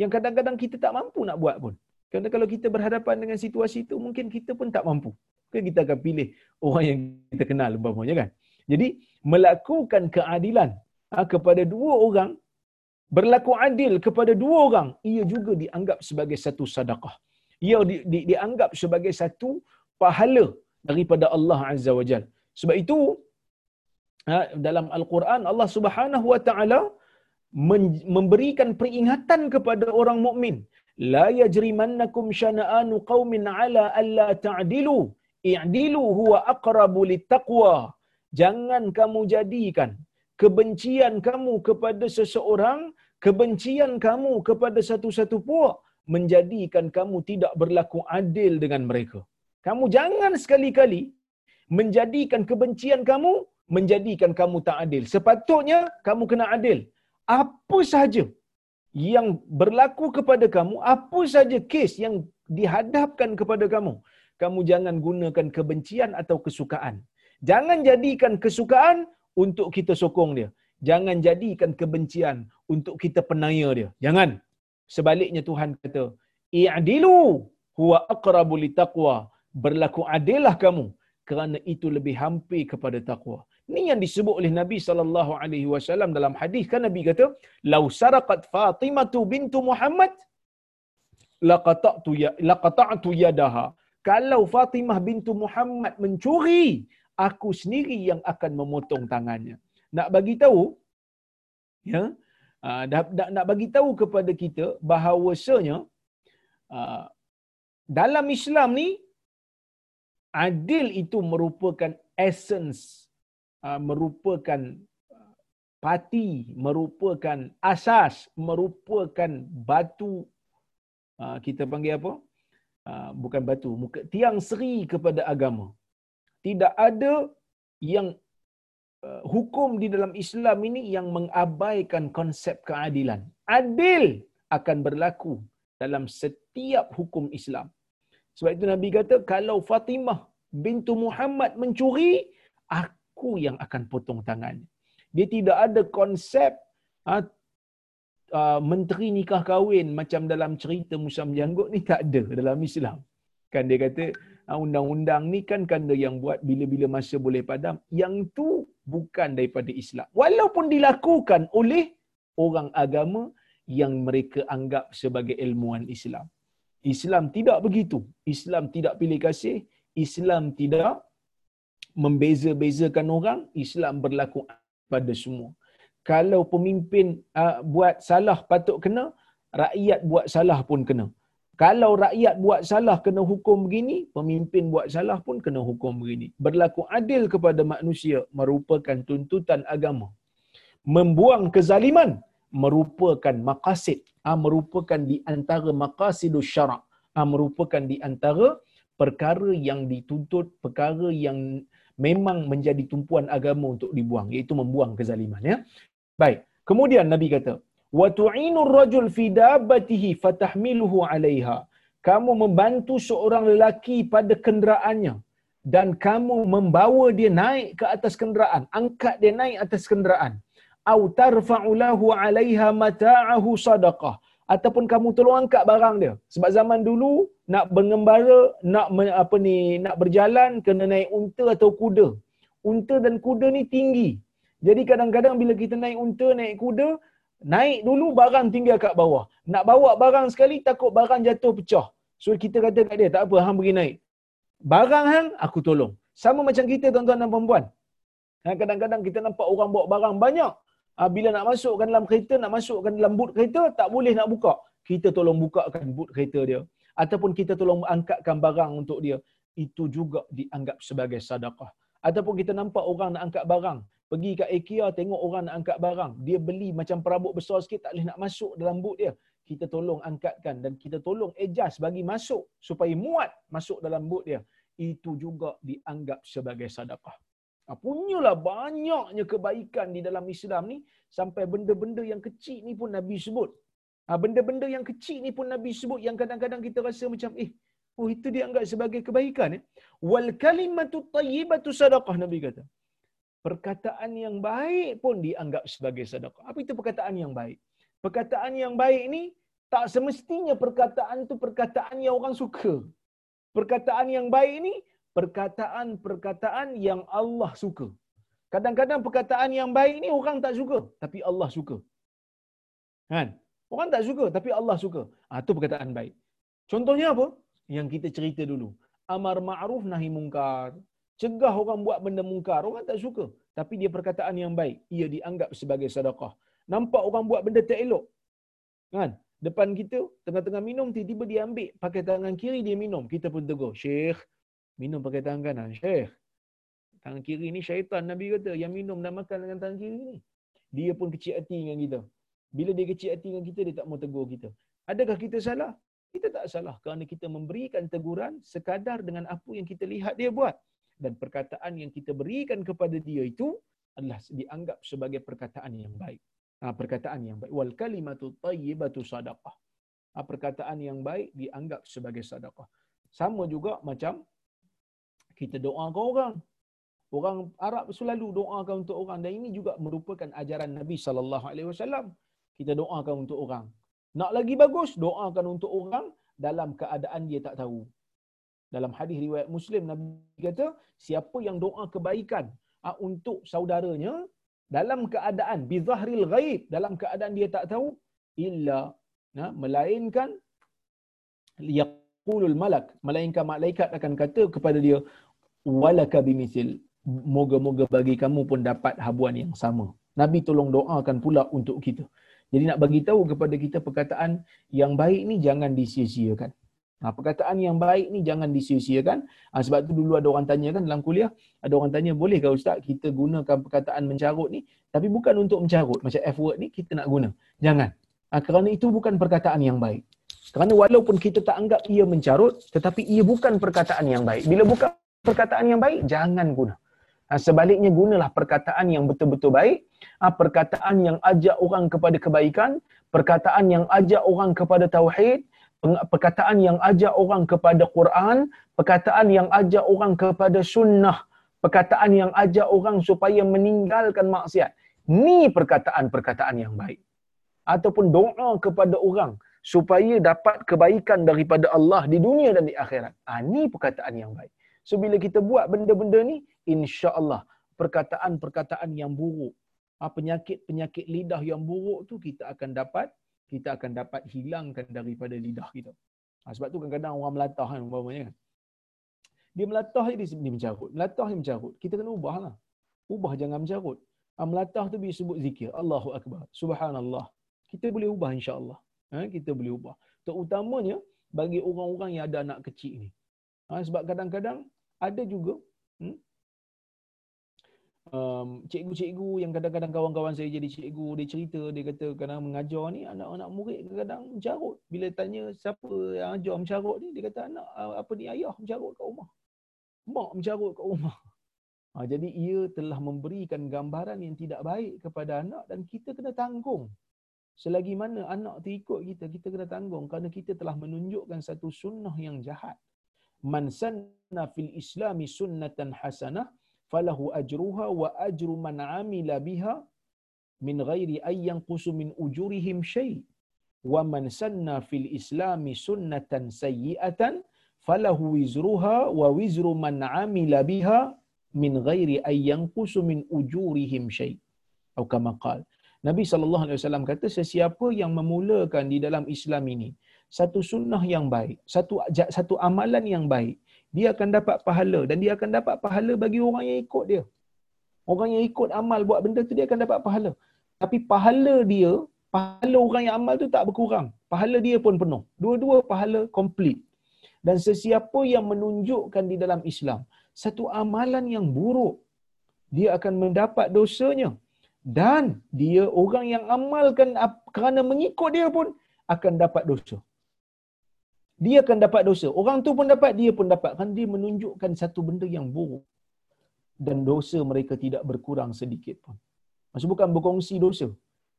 A: Yang kadang-kadang kita tak mampu nak buat pun. Kerana kalau kita berhadapan dengan situasi itu, mungkin kita pun tak mampu. Maka kita akan pilih orang yang kita kenal, umpamanya kan. Jadi, melakukan keadilan ha, kepada dua orang, berlaku adil kepada dua orang, ia juga dianggap sebagai satu sadaqah. Ia di, di, dianggap sebagai satu pahala daripada Allah Azza wa Jal. Sebab itu, dalam Al-Quran Allah Subhanahu wa taala memberikan peringatan kepada orang mukmin. La yajrimannakum syana'anu qaumin ala alla ta'dilu. I'dilu huwa aqrabu littaqwa. Jangan kamu jadikan kebencian kamu kepada seseorang kebencian kamu kepada satu-satu puak menjadikan kamu tidak berlaku adil dengan mereka. Kamu jangan sekali-kali menjadikan kebencian kamu menjadikan kamu tak adil. Sepatutnya kamu kena adil. Apa sahaja yang berlaku kepada kamu, apa sahaja kes yang dihadapkan kepada kamu, kamu jangan gunakan kebencian atau kesukaan. Jangan jadikan kesukaan untuk kita sokong dia. Jangan jadikan kebencian untuk kita penaya dia. Jangan. Sebaliknya Tuhan kata, "I'dilu huwa aqrabu litaqwa." Berlaku adillah kamu kerana itu lebih hampir kepada takwa. Ini yang disebut oleh Nabi sallallahu alaihi wasallam dalam hadis kan Nabi kata, "Lau saraqat Fatimah bintu Muhammad laqata'tu ya laqata'tu yadaha." Kalau Fatimah bintu Muhammad mencuri, aku sendiri yang akan memotong tangannya. Nak bagi tahu ya, uh, nak, nak bagi tahu kepada kita bahawasanya uh, dalam Islam ni adil itu merupakan essence merupakan uh, pati merupakan asas merupakan batu uh, kita panggil apa? Bukan batu muka tiang seri kepada agama. Tidak ada yang hukum di dalam Islam ini yang mengabaikan konsep keadilan. Adil akan berlaku dalam setiap hukum Islam. Sebab itu Nabi kata, kalau Fatimah bintu Muhammad mencuri, aku yang akan potong tangan. Dia tidak ada konsep ha, uh, menteri nikah kahwin macam dalam cerita Musa menjanggut ni tak ada dalam Islam. Kan dia kata, ha, undang-undang ni kan kanda yang buat bila-bila masa boleh padam. Yang tu bukan daripada Islam. Walaupun dilakukan oleh orang agama yang mereka anggap sebagai ilmuwan Islam. Islam tidak begitu. Islam tidak pilih kasih. Islam tidak membeza-bezakan orang. Islam berlaku pada semua. Kalau pemimpin uh, buat salah patut kena, rakyat buat salah pun kena. Kalau rakyat buat salah kena hukum begini, pemimpin buat salah pun kena hukum begini. Berlaku adil kepada manusia merupakan tuntutan agama. Membuang kezaliman merupakan maqasid, ha, merupakan di antara maqasidus syarak, ha, merupakan di antara perkara yang dituntut, perkara yang memang menjadi tumpuan agama untuk dibuang, iaitu membuang kezaliman. Ya? Baik. Kemudian Nabi kata, wa tu'inu rajul fi dabbatihi fatahmiluhu 'alaiha. Kamu membantu seorang lelaki pada kenderaannya dan kamu membawa dia naik ke atas kenderaan, angkat dia naik atas kenderaan. Au tarfa'u lahu 'alaiha mata'ahu sadaqah ataupun kamu tolong angkat barang dia. Sebab zaman dulu nak mengembara, nak apa ni, nak berjalan kena naik unta atau kuda. Unta dan kuda ni tinggi. Jadi kadang-kadang bila kita naik unta, naik kuda, naik dulu barang tinggal kat bawah. Nak bawa barang sekali takut barang jatuh pecah. So kita kata kat dia, tak apa, hang pergi naik. Barang hang, aku tolong. Sama macam kita tuan-tuan dan perempuan. Kadang-kadang kita nampak orang bawa barang banyak. Ah, bila nak masukkan dalam kereta, nak masukkan dalam boot kereta, tak boleh nak buka. Kita tolong bukakan boot kereta dia. Ataupun kita tolong angkatkan barang untuk dia. Itu juga dianggap sebagai sadaqah. Ataupun kita nampak orang nak angkat barang. Pergi kat IKEA, tengok orang nak angkat barang. Dia beli macam perabot besar sikit, tak boleh nak masuk dalam boot dia. Kita tolong angkatkan dan kita tolong adjust bagi masuk supaya muat masuk dalam boot dia. Itu juga dianggap sebagai sadaqah. Ha, punyalah banyaknya kebaikan di dalam Islam ni sampai benda-benda yang kecil ni pun Nabi sebut. Ha, benda-benda yang kecil ni pun Nabi sebut yang kadang-kadang kita rasa macam eh oh itu dia anggap sebagai kebaikan eh. Wal kalimatu tayyibatu sadaqah Nabi kata. Perkataan yang baik pun dianggap sebagai sedekah. Apa itu perkataan yang baik? Perkataan yang baik ni tak semestinya perkataan tu perkataan yang orang suka. Perkataan yang baik ni perkataan-perkataan yang Allah suka. Kadang-kadang perkataan yang baik ni orang tak suka, tapi Allah suka. Kan? Orang tak suka, tapi Allah suka. Ah, tu perkataan baik. Contohnya apa? Yang kita cerita dulu. Amar ma'ruf nahi mungkar. Cegah orang buat benda mungkar. Orang tak suka. Tapi dia perkataan yang baik. Ia dianggap sebagai sedekah. Nampak orang buat benda tak elok. Kan? Depan kita, tengah-tengah minum, tiba-tiba dia ambil pakai tangan kiri, dia minum. Kita pun tegur. Syekh, minum pakai tangan kanan. Syekh, tangan kiri ni syaitan Nabi kata yang minum dan makan dengan tangan kiri ni. Dia pun kecil hati dengan kita. Bila dia kecil hati dengan kita, dia tak mau tegur kita. Adakah kita salah? Kita tak salah kerana kita memberikan teguran sekadar dengan apa yang kita lihat dia buat. Dan perkataan yang kita berikan kepada dia itu adalah dianggap sebagai perkataan yang baik. Ha, perkataan yang baik. Wal kalimatu tayyibatu sadaqah. Ha, perkataan yang baik dianggap sebagai sadaqah. Sama juga macam kita doakan orang. Orang Arab selalu doakan untuk orang dan ini juga merupakan ajaran Nabi sallallahu alaihi wasallam. Kita doakan untuk orang. Nak lagi bagus, doakan untuk orang dalam keadaan dia tak tahu. Dalam hadis riwayat Muslim Nabi kata, siapa yang doa kebaikan ah, untuk saudaranya dalam keadaan bizahril ghaib, dalam keadaan dia tak tahu illa nah, melainkan yaqulul malak, melainkan malaikat akan kata kepada dia walaka bimisil moga-moga bagi kamu pun dapat habuan yang sama. Nabi tolong doakan pula untuk kita. Jadi nak bagi tahu kepada kita perkataan yang baik ni jangan disia-siakan. Ha, perkataan yang baik ni jangan disia-siakan. Ha, sebab tu dulu ada orang tanya kan dalam kuliah, ada orang tanya boleh ke ustaz kita gunakan perkataan mencarut ni tapi bukan untuk mencarut macam F word ni kita nak guna. Jangan. Ha, kerana itu bukan perkataan yang baik. Kerana walaupun kita tak anggap ia mencarut tetapi ia bukan perkataan yang baik. Bila bukan perkataan yang baik jangan guna. Ha, sebaliknya gunalah perkataan yang betul-betul baik, ha, perkataan yang ajak orang kepada kebaikan, perkataan yang ajak orang kepada tauhid, perkataan yang ajak orang kepada Quran, perkataan yang ajak orang kepada sunnah, perkataan yang ajak orang supaya meninggalkan maksiat. Ni perkataan-perkataan yang baik. Ataupun doa kepada orang supaya dapat kebaikan daripada Allah di dunia dan di akhirat. Ha, ni perkataan yang baik. So bila kita buat benda-benda ni, insya-Allah perkataan-perkataan yang buruk, ha, penyakit-penyakit lidah yang buruk tu kita akan dapat kita akan dapat hilangkan daripada lidah kita. Ha, sebab tu kadang-kadang orang melatah kan umpamanya kan. Dia melatah dia, dia mencarut. Melatah dia mencarut. Kita kena ubahlah. Ubah jangan mencarut. Ha, melatah tu dia sebut zikir. Allahu Akbar. Subhanallah. Kita boleh ubah insya-Allah. Ha, kita boleh ubah. Terutamanya bagi orang-orang yang ada anak kecil ni. Ha, sebab kadang-kadang ada juga hmm, um, cikgu-cikgu yang kadang-kadang kawan-kawan saya jadi cikgu, dia cerita, dia kata kadang mengajar ni anak-anak murid kadang-kadang mencarut. Bila tanya siapa yang ajar mencarut ni, dia kata anak apa ni ayah mencarut kat rumah. Mak mencarut kat rumah. Ha, jadi ia telah memberikan gambaran yang tidak baik kepada anak dan kita kena tanggung. Selagi mana anak tu ikut kita, kita kena tanggung kerana kita telah menunjukkan satu sunnah yang jahat. Man sanna fil islami sunnatan hasanah falahu ajruha wa ajru man amila biha min ghairi ay yanqusu min ujurihim shay. Wa man sanna fil islami sunnatan sayyi'atan falahu wizruha wa wizru man amila biha min ghairi ay yanqusu min ujurihim shay. Atau kama qala Nabi sallallahu alaihi wasallam kata sesiapa yang memulakan di dalam Islam ini satu sunnah yang baik, satu satu amalan yang baik, dia akan dapat pahala dan dia akan dapat pahala bagi orang yang ikut dia. Orang yang ikut amal buat benda tu dia akan dapat pahala. Tapi pahala dia, pahala orang yang amal tu tak berkurang. Pahala dia pun penuh. Dua-dua pahala komplit. Dan sesiapa yang menunjukkan di dalam Islam satu amalan yang buruk, dia akan mendapat dosanya. Dan dia orang yang amalkan kerana mengikut dia pun akan dapat dosa dia akan dapat dosa. Orang tu pun dapat, dia pun dapat. Kan dia menunjukkan satu benda yang buruk. Dan dosa mereka tidak berkurang sedikit pun. Maksud bukan berkongsi dosa.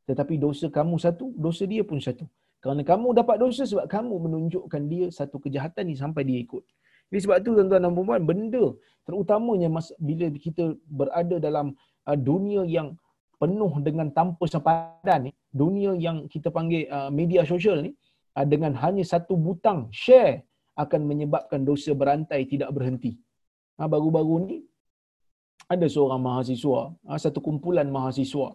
A: Tetapi dosa kamu satu, dosa dia pun satu. Kerana kamu dapat dosa sebab kamu menunjukkan dia satu kejahatan ni sampai dia ikut. Jadi sebab tu tuan-tuan dan puan benda terutamanya bila kita berada dalam uh, dunia yang penuh dengan tanpa sempadan ni, dunia yang kita panggil uh, media sosial ni, dengan hanya satu butang share akan menyebabkan dosa berantai tidak berhenti. Ha, baru-baru ni ada seorang mahasiswa, ha, satu kumpulan mahasiswa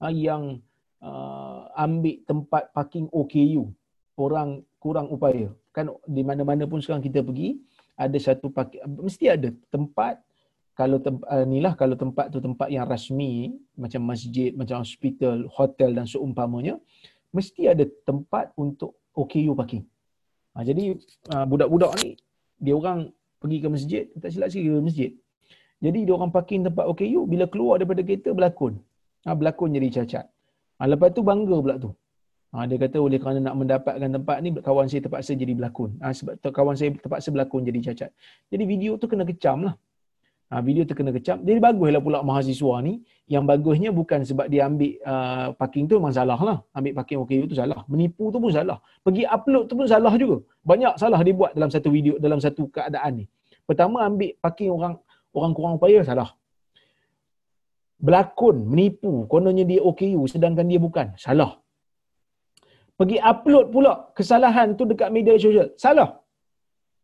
A: ha, yang uh, ambil tempat parking OKU. Orang kurang upaya. Kan di mana-mana pun sekarang kita pergi, ada satu parking, mesti ada tempat kalau tempat uh, inilah kalau tempat tu tempat yang rasmi macam masjid, macam hospital, hotel dan seumpamanya, mesti ada tempat untuk OKU parking. Ha, jadi uh, budak-budak ni dia orang pergi ke masjid, tak silap sih ke masjid. Jadi dia orang parking tempat OKU bila keluar daripada kereta berlakon. Ha, berlakon jadi cacat. Ha, lepas tu bangga pula tu. Ha, dia kata oleh kerana nak mendapatkan tempat ni kawan saya terpaksa jadi berlakon. Ha, sebab kawan saya terpaksa berlakon jadi cacat. Jadi video tu kena kecam lah ha, video terkena kecam. Jadi baguslah pula mahasiswa ni. Yang bagusnya bukan sebab dia ambil uh, parking tu memang salah lah. Ambil parking OKU tu salah. Menipu tu pun salah. Pergi upload tu pun salah juga. Banyak salah dia buat dalam satu video, dalam satu keadaan ni. Pertama ambil parking orang orang kurang upaya salah. Berlakon, menipu, kononnya dia OKU sedangkan dia bukan. Salah. Pergi upload pula kesalahan tu dekat media sosial. Salah.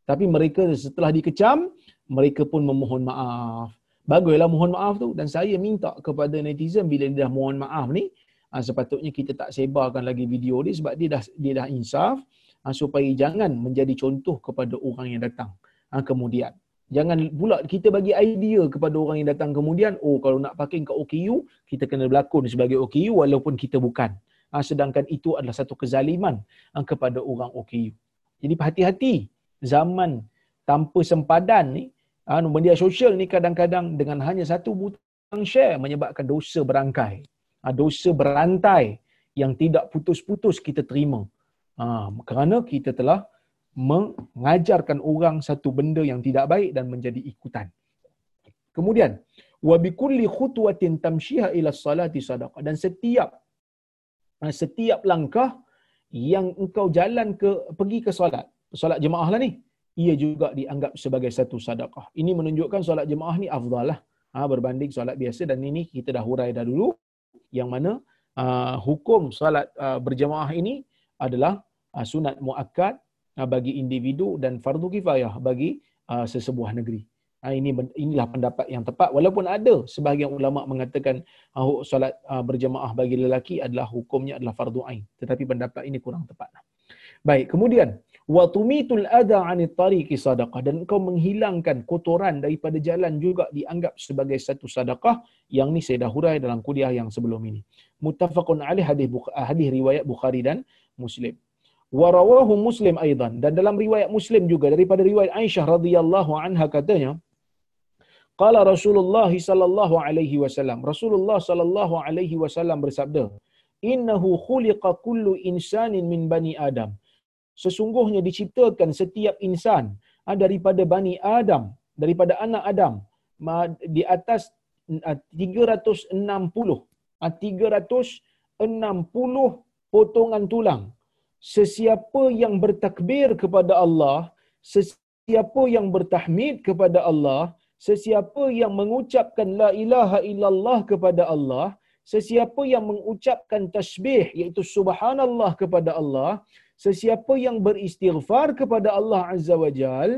A: Tapi mereka setelah dikecam, mereka pun memohon maaf. Baguslah mohon maaf tu dan saya minta kepada netizen bila dia dah mohon maaf ni, ah, sepatutnya kita tak sebarkan lagi video dia sebab dia dah dia dah insaf ah, supaya jangan menjadi contoh kepada orang yang datang ah, kemudian. Jangan pula kita bagi idea kepada orang yang datang kemudian, oh kalau nak parking kat OKU, kita kena berlakon sebagai OKU walaupun kita bukan. Sedangkan itu adalah satu kezaliman kepada orang OKU. Jadi hati-hati zaman tanpa sempadan ni media sosial ni kadang-kadang dengan hanya satu butang share menyebabkan dosa berangkai. Ha, dosa berantai yang tidak putus-putus kita terima. Ha, kerana kita telah mengajarkan orang satu benda yang tidak baik dan menjadi ikutan. Kemudian, wa bikulli khutwatin tamshiha ila salati sadaqah dan setiap ha, setiap langkah yang engkau jalan ke pergi ke solat, solat jemaah lah ni, ia juga dianggap sebagai satu sedekah. Ini menunjukkan solat jemaah ni afdal lah ha, berbanding solat biasa dan ini kita dah hurai dah dulu yang mana uh, hukum solat uh, berjemaah ini adalah uh, sunat muakkad uh, bagi individu dan fardu kifayah bagi uh, sesebuah negeri. Ha, ini inilah pendapat yang tepat walaupun ada sebahagian ulama mengatakan uh, solat uh, berjemaah bagi lelaki adalah hukumnya adalah fardu ain tetapi pendapat ini kurang tepat. Baik, kemudian wa tumitul adha anit tariqi sadaqah dan engkau menghilangkan kotoran daripada jalan juga dianggap sebagai satu sedekah yang ni saya dah hurai dalam kuliah yang sebelum ini. Muttafaqun alaih hadis hadis riwayat Bukhari dan Muslim. Wa rawahu Muslim aidan dan dalam riwayat Muslim juga daripada riwayat Aisyah radhiyallahu anha katanya Qala Rasulullah sallallahu alaihi wasallam Rasulullah sallallahu alaihi wasallam bersabda Innahu khuliqa kullu insanin min bani Adam sesungguhnya diciptakan setiap insan ha, daripada Bani Adam, daripada anak Adam di atas 360 360 potongan tulang. Sesiapa yang bertakbir kepada Allah, sesiapa yang bertahmid kepada Allah, sesiapa yang mengucapkan la ilaha illallah kepada Allah, sesiapa yang mengucapkan tasbih iaitu subhanallah kepada Allah, sesiapa yang beristighfar kepada Allah Azza wa Jal,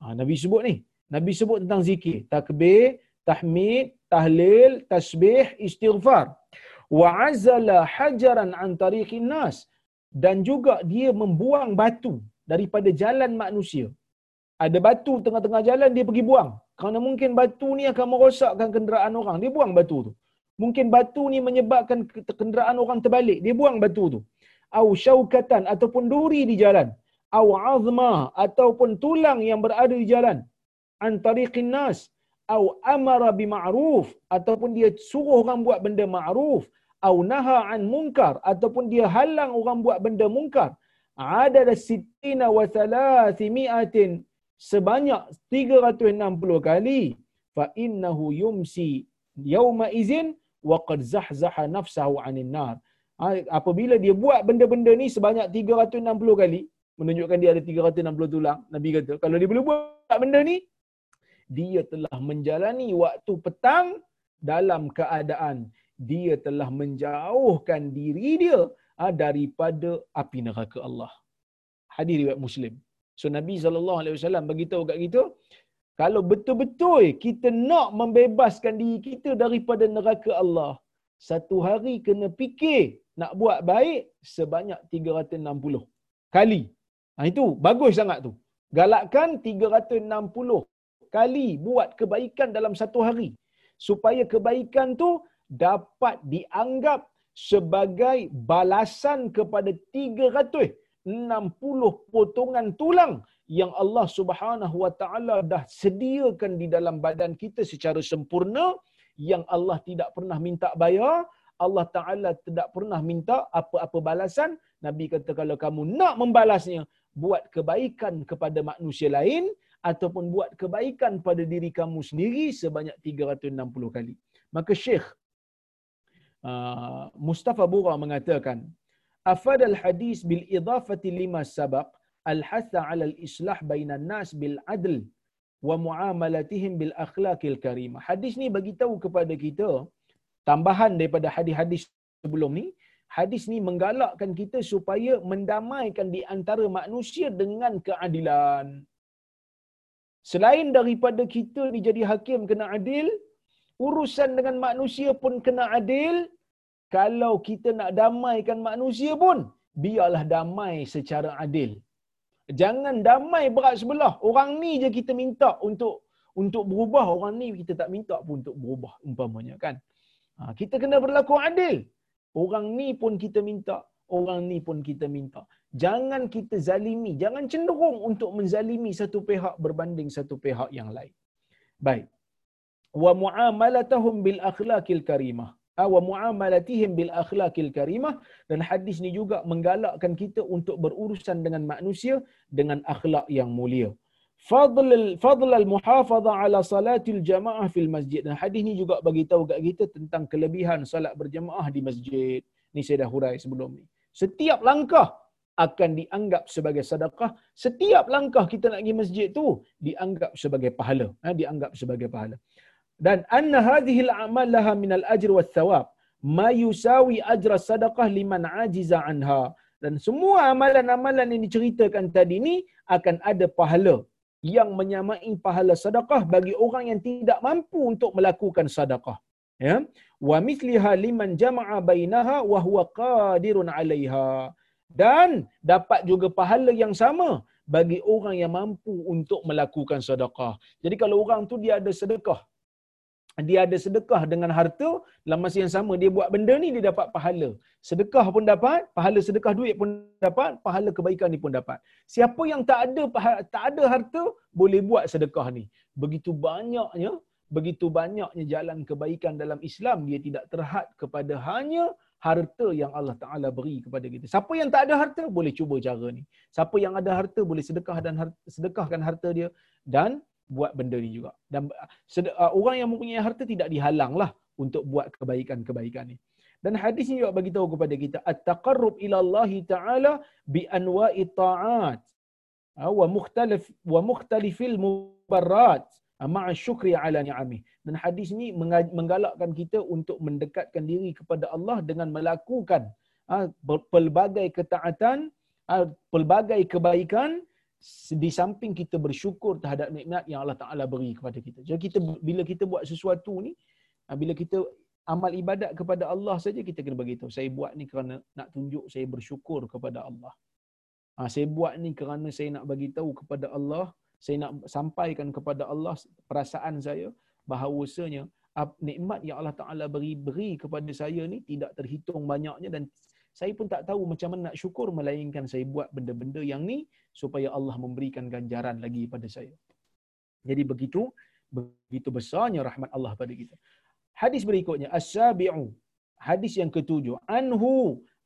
A: ha, Nabi sebut ni, Nabi sebut tentang zikir, takbir, tahmid, tahlil, tasbih, istighfar. Wa azala hajaran an tariqin nas dan juga dia membuang batu daripada jalan manusia. Ada batu tengah-tengah jalan dia pergi buang. Kerana mungkin batu ni akan merosakkan kenderaan orang. Dia buang batu tu. Mungkin batu ni menyebabkan kenderaan orang terbalik. Dia buang batu tu au syaukatan ataupun duri di jalan au azma ataupun tulang yang berada di jalan an tariqin nas au amara bima'ruf ataupun dia suruh orang buat benda ma'ruf au naha an munkar ataupun dia halang orang buat benda munkar. Ada sittina wa thalathimiatin sebanyak 360 kali fa innahu yumsi yawma izin wa qad zahzaha nafsahu anin nar apabila dia buat benda-benda ni sebanyak 360 kali, menunjukkan dia ada 360 tulang, Nabi kata, kalau dia boleh buat benda ni, dia telah menjalani waktu petang dalam keadaan dia telah menjauhkan diri dia ha, daripada api neraka Allah. Hadis riwayat Muslim. So Nabi SAW beritahu kat kita, kalau betul-betul kita nak membebaskan diri kita daripada neraka Allah, satu hari kena fikir nak buat baik sebanyak 360 kali. Ha, itu bagus sangat tu. Galakkan 360 kali buat kebaikan dalam satu hari. Supaya kebaikan tu dapat dianggap sebagai balasan kepada 360 potongan tulang yang Allah Subhanahu Wa Taala dah sediakan di dalam badan kita secara sempurna yang Allah tidak pernah minta bayar Allah Ta'ala tidak pernah minta apa-apa balasan. Nabi kata kalau kamu nak membalasnya, buat kebaikan kepada manusia lain ataupun buat kebaikan pada diri kamu sendiri sebanyak 360 kali. Maka Syekh uh, Mustafa Bura mengatakan, Afad al-hadis bil idafati lima sabaq al-hatha al-islah bainan nas bil adl wa muamalatihim bil akhlaqil karimah. Hadis ni bagi tahu kepada kita, tambahan daripada hadis-hadis sebelum ni, hadis ni menggalakkan kita supaya mendamaikan di antara manusia dengan keadilan. Selain daripada kita ni jadi hakim kena adil, urusan dengan manusia pun kena adil. Kalau kita nak damaikan manusia pun, biarlah damai secara adil. Jangan damai berat sebelah. Orang ni je kita minta untuk untuk berubah, orang ni kita tak minta pun untuk berubah umpamanya kan. Ha, kita kena berlaku adil. Orang ni pun kita minta, orang ni pun kita minta. Jangan kita zalimi, jangan cenderung untuk menzalimi satu pihak berbanding satu pihak yang lain. Baik. Wa muamalatahum bil akhlaqil karimah. Wa muamalatihim bil akhlaqil karimah dan hadis ni juga menggalakkan kita untuk berurusan dengan manusia dengan akhlak yang mulia fadl fadl al muhafazah ala salatil jamaah fil masjid dan hadis ni juga bagi tahu kat kita tentang kelebihan salat berjemaah di masjid ni saya dah hurai sebelum ni Setiap langkah akan dianggap sebagai sedekah. Setiap langkah kita nak pergi masjid tu dianggap sebagai pahala. Ha, dianggap sebagai pahala. Dan anna hadhihi al-a'mal laha min al-ajr wa thawab ma yusawi ajra sadaqah liman ajiza anha. Dan semua amalan-amalan yang diceritakan tadi ni akan ada pahala yang menyamai pahala sedekah bagi orang yang tidak mampu untuk melakukan sedekah. Ya. Wa mithliha liman jama'a bainaha wa huwa qadirun 'alaiha. Dan dapat juga pahala yang sama bagi orang yang mampu untuk melakukan sedekah. Jadi kalau orang tu dia ada sedekah, dia ada sedekah dengan harta, dalam masa yang sama dia buat benda ni dia dapat pahala. Sedekah pun dapat, pahala sedekah duit pun dapat, pahala kebaikan ni pun dapat. Siapa yang tak ada tak ada harta boleh buat sedekah ni. Begitu banyaknya, begitu banyaknya jalan kebaikan dalam Islam dia tidak terhad kepada hanya harta yang Allah Taala beri kepada kita. Siapa yang tak ada harta boleh cuba cara ni. Siapa yang ada harta boleh sedekah dan harta, sedekahkan harta dia dan buat benda ni juga. Dan uh, orang yang mempunyai harta tidak dihalanglah untuk buat kebaikan-kebaikan ni. Dan hadis ni juga bagi tahu kepada kita at-taqarrub ila Allah Taala bi anwa'i ta'at uh, wa mukhtalif wa mukhtalifil mubarrat uh, ma'a syukri ala ni'ami. Dan hadis ni menggalakkan kita untuk mendekatkan diri kepada Allah dengan melakukan pelbagai ketaatan, pelbagai kebaikan di samping kita bersyukur terhadap nikmat yang Allah Taala beri kepada kita. Jadi kita bila kita buat sesuatu ni, ah, bila kita amal ibadat kepada Allah saja kita kena bagi tahu saya buat ni kerana nak tunjuk saya bersyukur kepada Allah. Ha, saya buat ni kerana saya nak bagi tahu kepada Allah, saya nak sampaikan kepada Allah perasaan saya bahawasanya nikmat yang Allah Taala beri beri kepada saya ni tidak terhitung banyaknya dan saya pun tak tahu macam mana nak syukur melainkan saya buat benda-benda yang ni supaya Allah memberikan ganjaran lagi pada saya. Jadi begitu begitu besarnya rahmat Allah pada kita. Hadis berikutnya as-sabi'u. Hadis yang ketujuh. Anhu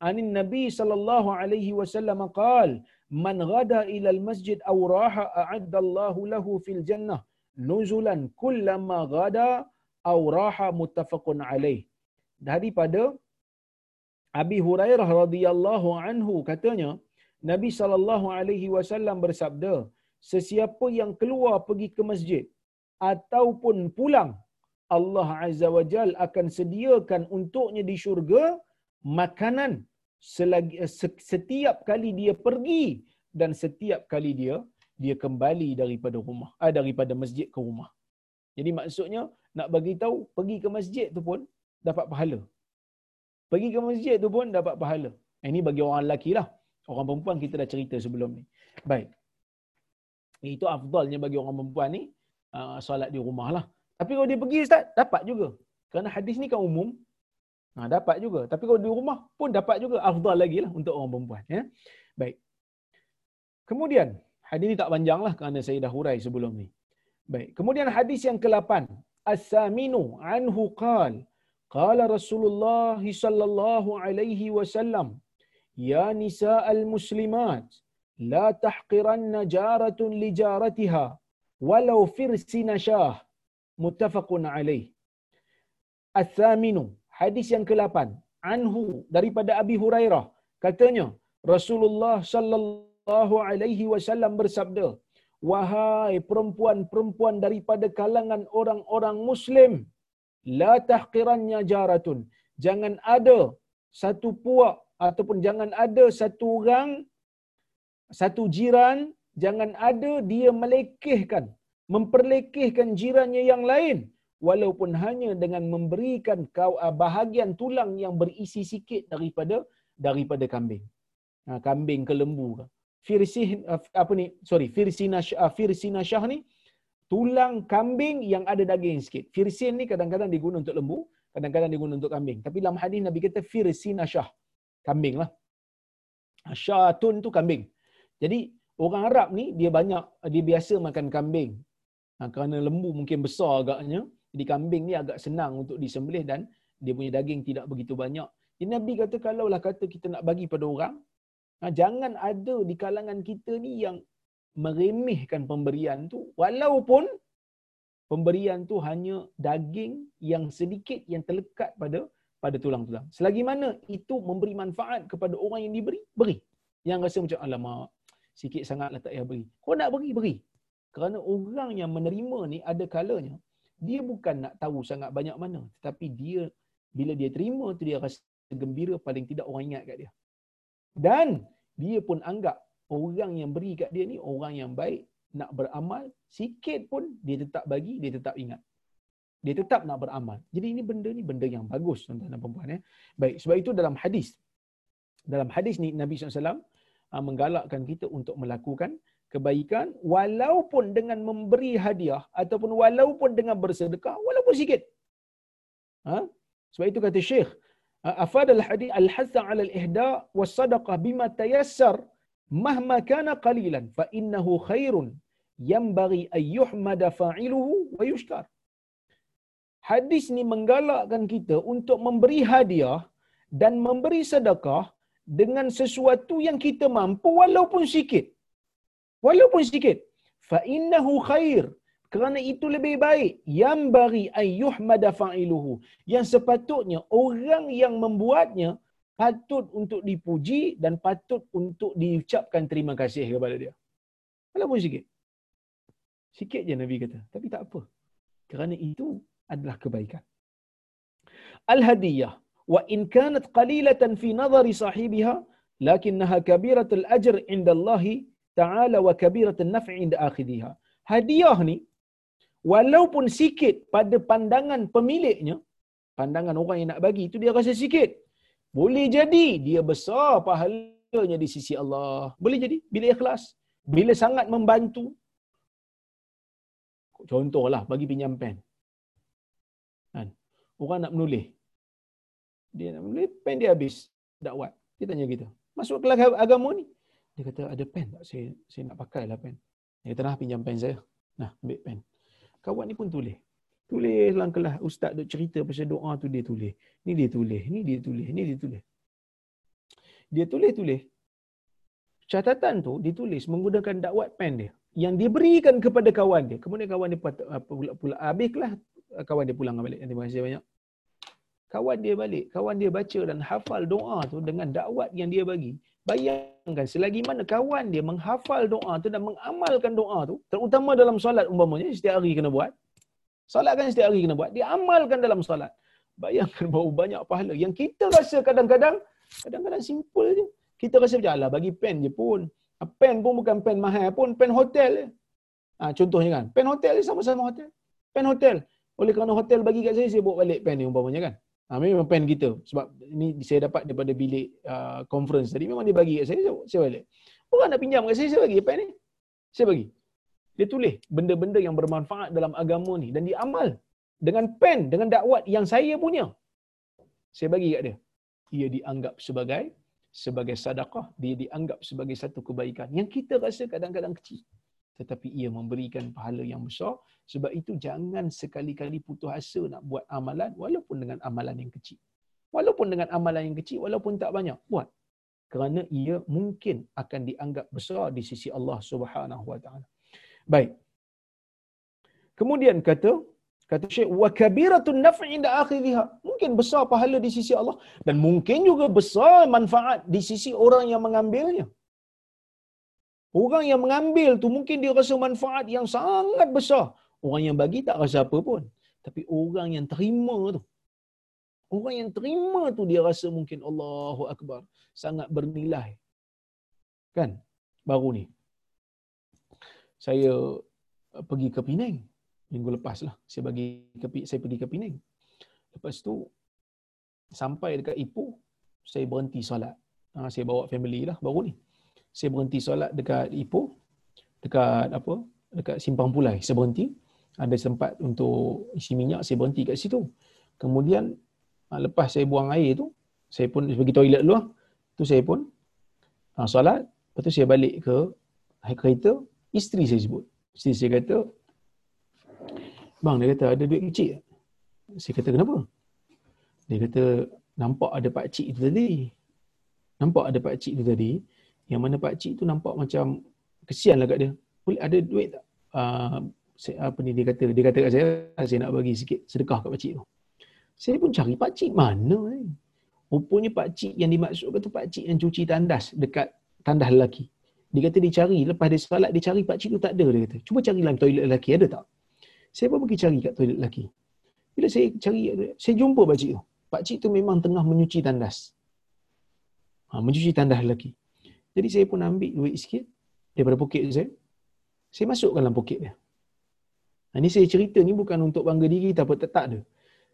A: anin Nabi sallallahu alaihi wasallam qaal man ghada ila al-masjid aw raha a'adda Allahu lahu fil jannah nuzulan kullama ghada aw raha muttafaqun alaih. Daripada Abi Hurairah radhiyallahu anhu katanya Nabi sallallahu alaihi wasallam bersabda sesiapa yang keluar pergi ke masjid ataupun pulang Allah azza wajal akan sediakan untuknya di syurga makanan selagi setiap kali dia pergi dan setiap kali dia dia kembali daripada rumah ah daripada masjid ke rumah. Jadi maksudnya nak bagi tahu pergi ke masjid tu pun dapat pahala. Pergi ke masjid tu pun dapat pahala. Ini bagi orang lelaki lah. Orang perempuan kita dah cerita sebelum ni. Baik. Itu afdalnya bagi orang perempuan ni uh, solat di rumah lah. Tapi kalau dia pergi Ustaz, dapat juga. Kerana hadis ni kan umum. Ha, dapat juga. Tapi kalau di rumah pun dapat juga. Afdal lagi lah untuk orang perempuan. Ya? Baik. Kemudian, hadis ni tak panjang lah kerana saya dah hurai sebelum ni. Baik. Kemudian hadis yang ke-8. As-saminu anhu qal. Qala Rasulullah sallallahu alaihi wasallam. Ya nisa al-muslimat, la tahqiranna jaratun li jaratiha, walau firsi nashah, muttafaqun alaih. Al-Thaminu, hadis yang ke-8, anhu daripada Abi Hurairah, katanya, Rasulullah sallallahu alaihi wasallam bersabda, Wahai perempuan-perempuan daripada kalangan orang-orang Muslim, la tahqirannya jaratun. Jangan ada satu puak ataupun jangan ada satu orang satu jiran jangan ada dia melekehkan memperlekehkan jirannya yang lain walaupun hanya dengan memberikan kau ah, bahagian tulang yang berisi sikit daripada daripada kambing ha, kambing ke lembu ke firsih ah, apa ni sorry firsina ah, firsina syah ni tulang kambing yang ada daging sikit. Firsin ni kadang-kadang digunakan untuk lembu, kadang-kadang digunakan untuk kambing. Tapi dalam hadis Nabi kata firsin asyah. Kambing lah. Asyatun tu kambing. Jadi orang Arab ni dia banyak, dia biasa makan kambing. Ha, kerana lembu mungkin besar agaknya. Jadi kambing ni agak senang untuk disembelih dan dia punya daging tidak begitu banyak. Jadi Nabi kata kalaulah kata kita nak bagi pada orang, ha, jangan ada di kalangan kita ni yang meremehkan pemberian tu walaupun pemberian tu hanya daging yang sedikit yang terlekat pada pada tulang-tulang. Selagi mana itu memberi manfaat kepada orang yang diberi, beri. Yang rasa macam, alamak, sikit sangatlah tak payah beri. Kau nak beri, beri. Kerana orang yang menerima ni ada kalanya, dia bukan nak tahu sangat banyak mana. Tetapi dia, bila dia terima tu dia rasa gembira paling tidak orang ingat kat dia. Dan dia pun anggap orang yang beri kat dia ni orang yang baik, nak beramal, sikit pun dia tetap bagi, dia tetap ingat. Dia tetap nak beramal. Jadi ini benda ni benda yang bagus tuan-tuan dan puan-puan. Eh. Baik, sebab itu dalam hadis, dalam hadis ni Nabi SAW ah, menggalakkan kita untuk melakukan kebaikan walaupun dengan memberi hadiah ataupun walaupun dengan bersedekah walaupun sikit. Ha? Sebab itu kata Syekh, afad al-hadith al-hatha 'ala al-ihda was sadaqah bima tayassar mahma kana qalilan fa innahu khairun yanbaghi an yuhmada fa'iluhu wa yushkar. Hadis ni menggalakkan kita untuk memberi hadiah dan memberi sedekah dengan sesuatu yang kita mampu walaupun sikit. Walaupun sikit. Fa innahu khair. Kerana itu lebih baik. Yang bagi ayyuhmada fa'iluhu. Yang sepatutnya orang yang membuatnya patut untuk dipuji dan patut untuk diucapkan terima kasih kepada dia. Walaupun sikit. Sikit je nabi kata. Tapi tak apa. Kerana itu adalah kebaikan al hadiyah wa in kanat qalilatan fi nazari sahibiha lakinnaha kabiratul ajr inda Allah ta'ala wa kabiratul naf'i inda akhidhiha hadiah ni walaupun sikit pada pandangan pemiliknya, pandangan orang yang nak bagi itu dia rasa sikit. Boleh jadi dia besar pahalanya di sisi Allah. Boleh jadi bila ikhlas, bila sangat membantu. Contohlah bagi pinjam pen. Orang nak menulis. Dia nak menulis, pen dia habis. Dakwat. Dia tanya kita. Masuk kelas agama ni. Dia kata, ada pen tak? Saya, saya nak pakai lah pen. Dia kata, nah pinjam pen saya. Nah, ambil pen kawan ni pun tulis. Tulis dalam kelas ustaz duk cerita pasal doa tu dia tulis. Ni dia tulis, ni dia tulis, ni dia tulis. Dia tulis-tulis. Catatan tu ditulis menggunakan dakwat pen dia yang diberikan kepada kawan dia. Kemudian kawan dia pula, pula habis kelas kawan dia pulang balik. Terima kasih banyak. Kawan dia balik, kawan dia baca dan hafal doa tu dengan dakwat yang dia bagi. Bayangkan selagi mana kawan dia menghafal doa tu dan mengamalkan doa tu, terutama dalam solat umpamanya setiap hari kena buat. Solat kan setiap hari kena buat. Dia amalkan dalam solat. Bayangkan berapa banyak pahala. Yang kita rasa kadang-kadang, kadang-kadang simple je. Kita rasa macam, alah bagi pen je pun. Ah, pen pun bukan pen mahal pun, pen hotel je. Ha, contohnya kan, pen hotel je sama-sama hotel. Pen hotel. Oleh kerana hotel bagi kat saya, saya bawa balik pen ni umpamanya kan. Ha, memang pen kita. Sebab ini saya dapat daripada bilik uh, conference tadi. Memang dia bagi kat saya, saya balik. Orang nak pinjam kat saya, saya bagi pen ni. Saya bagi. Dia tulis benda-benda yang bermanfaat dalam agama ni. Dan dia amal. Dengan pen, dengan dakwat yang saya punya. Saya bagi kat dia. Ia dianggap sebagai sebagai sadaqah. Dia dianggap sebagai satu kebaikan. Yang kita rasa kadang-kadang kecil tetapi ia memberikan pahala yang besar. Sebab itu jangan sekali-kali putus asa nak buat amalan walaupun dengan amalan yang kecil. Walaupun dengan amalan yang kecil, walaupun tak banyak, buat. Kerana ia mungkin akan dianggap besar di sisi Allah Subhanahu Wa Taala. Baik. Kemudian kata kata Syekh wa kabiratun naf'i inda akhiriha. Mungkin besar pahala di sisi Allah dan mungkin juga besar manfaat di sisi orang yang mengambilnya. Orang yang mengambil tu mungkin dia rasa manfaat yang sangat besar. Orang yang bagi tak rasa apa pun. Tapi orang yang terima tu. Orang yang terima tu dia rasa mungkin Allahu Akbar. Sangat bernilai. Kan? Baru ni. Saya pergi ke Penang. Minggu lepas lah. Saya, bagi ke, saya pergi ke Penang. Lepas tu, sampai dekat Ipoh, saya berhenti solat. Ha, saya bawa family lah baru ni saya berhenti solat dekat Ipoh dekat apa dekat simpang pulai. Saya berhenti. Ada sempat untuk isi minyak saya berhenti kat situ. Kemudian ah, lepas saya buang air tu saya pun pergi toilet dulu tu saya pun uh, solat. Lepas tu saya balik ke kereta isteri saya sebut. Isteri saya kata bang dia kata ada duit kecil. Saya kata kenapa? Dia kata nampak ada pak cik tu tadi. Nampak ada pak cik tu tadi yang mana pak cik tu nampak macam kesian lah kat dia. Boleh ada duit tak? Uh, apa ni dia kata? Dia kata kat saya, saya nak bagi sikit sedekah kat pak cik tu. Saya pun cari pak cik mana ni. Rupanya pak cik yang dimaksudkan tu pak cik yang cuci tandas dekat tandas lelaki. Dia kata dia cari, lepas dia solat dia cari pak cik tu tak ada dia kata. Cuba cari dalam toilet lelaki ada tak? Saya pun pergi cari kat toilet lelaki. Bila saya cari, saya jumpa pak cik tu. Pak cik tu memang tengah menyuci tandas. Ha, mencuci tandas lelaki. Jadi saya pun ambil duit sikit daripada poket saya. Saya masukkan dalam poket dia. Ha, ini saya cerita ni bukan untuk bangga diri tapi tak, tak ada.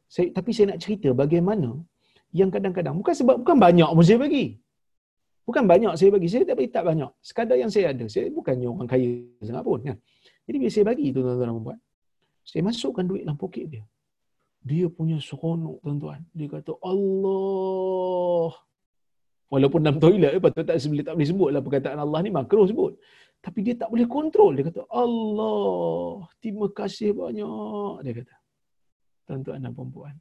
A: Saya, tapi saya nak cerita bagaimana yang kadang-kadang bukan sebab bukan banyak pun saya bagi. Bukan banyak saya bagi. Saya tak bagi tak banyak. Sekadar yang saya ada. Saya bukannya orang kaya sangat pun. Kan? Jadi bila saya bagi tu tuan-tuan dan puan saya masukkan duit dalam poket dia. Dia punya seronok tuan-tuan. Dia kata Allah. Walaupun dalam toilet, patut tak, tak boleh sebut lah perkataan Allah ni makruh sebut. Tapi dia tak boleh kontrol. Dia kata, Allah, terima kasih banyak. Dia kata, tuan-tuan dan perempuan.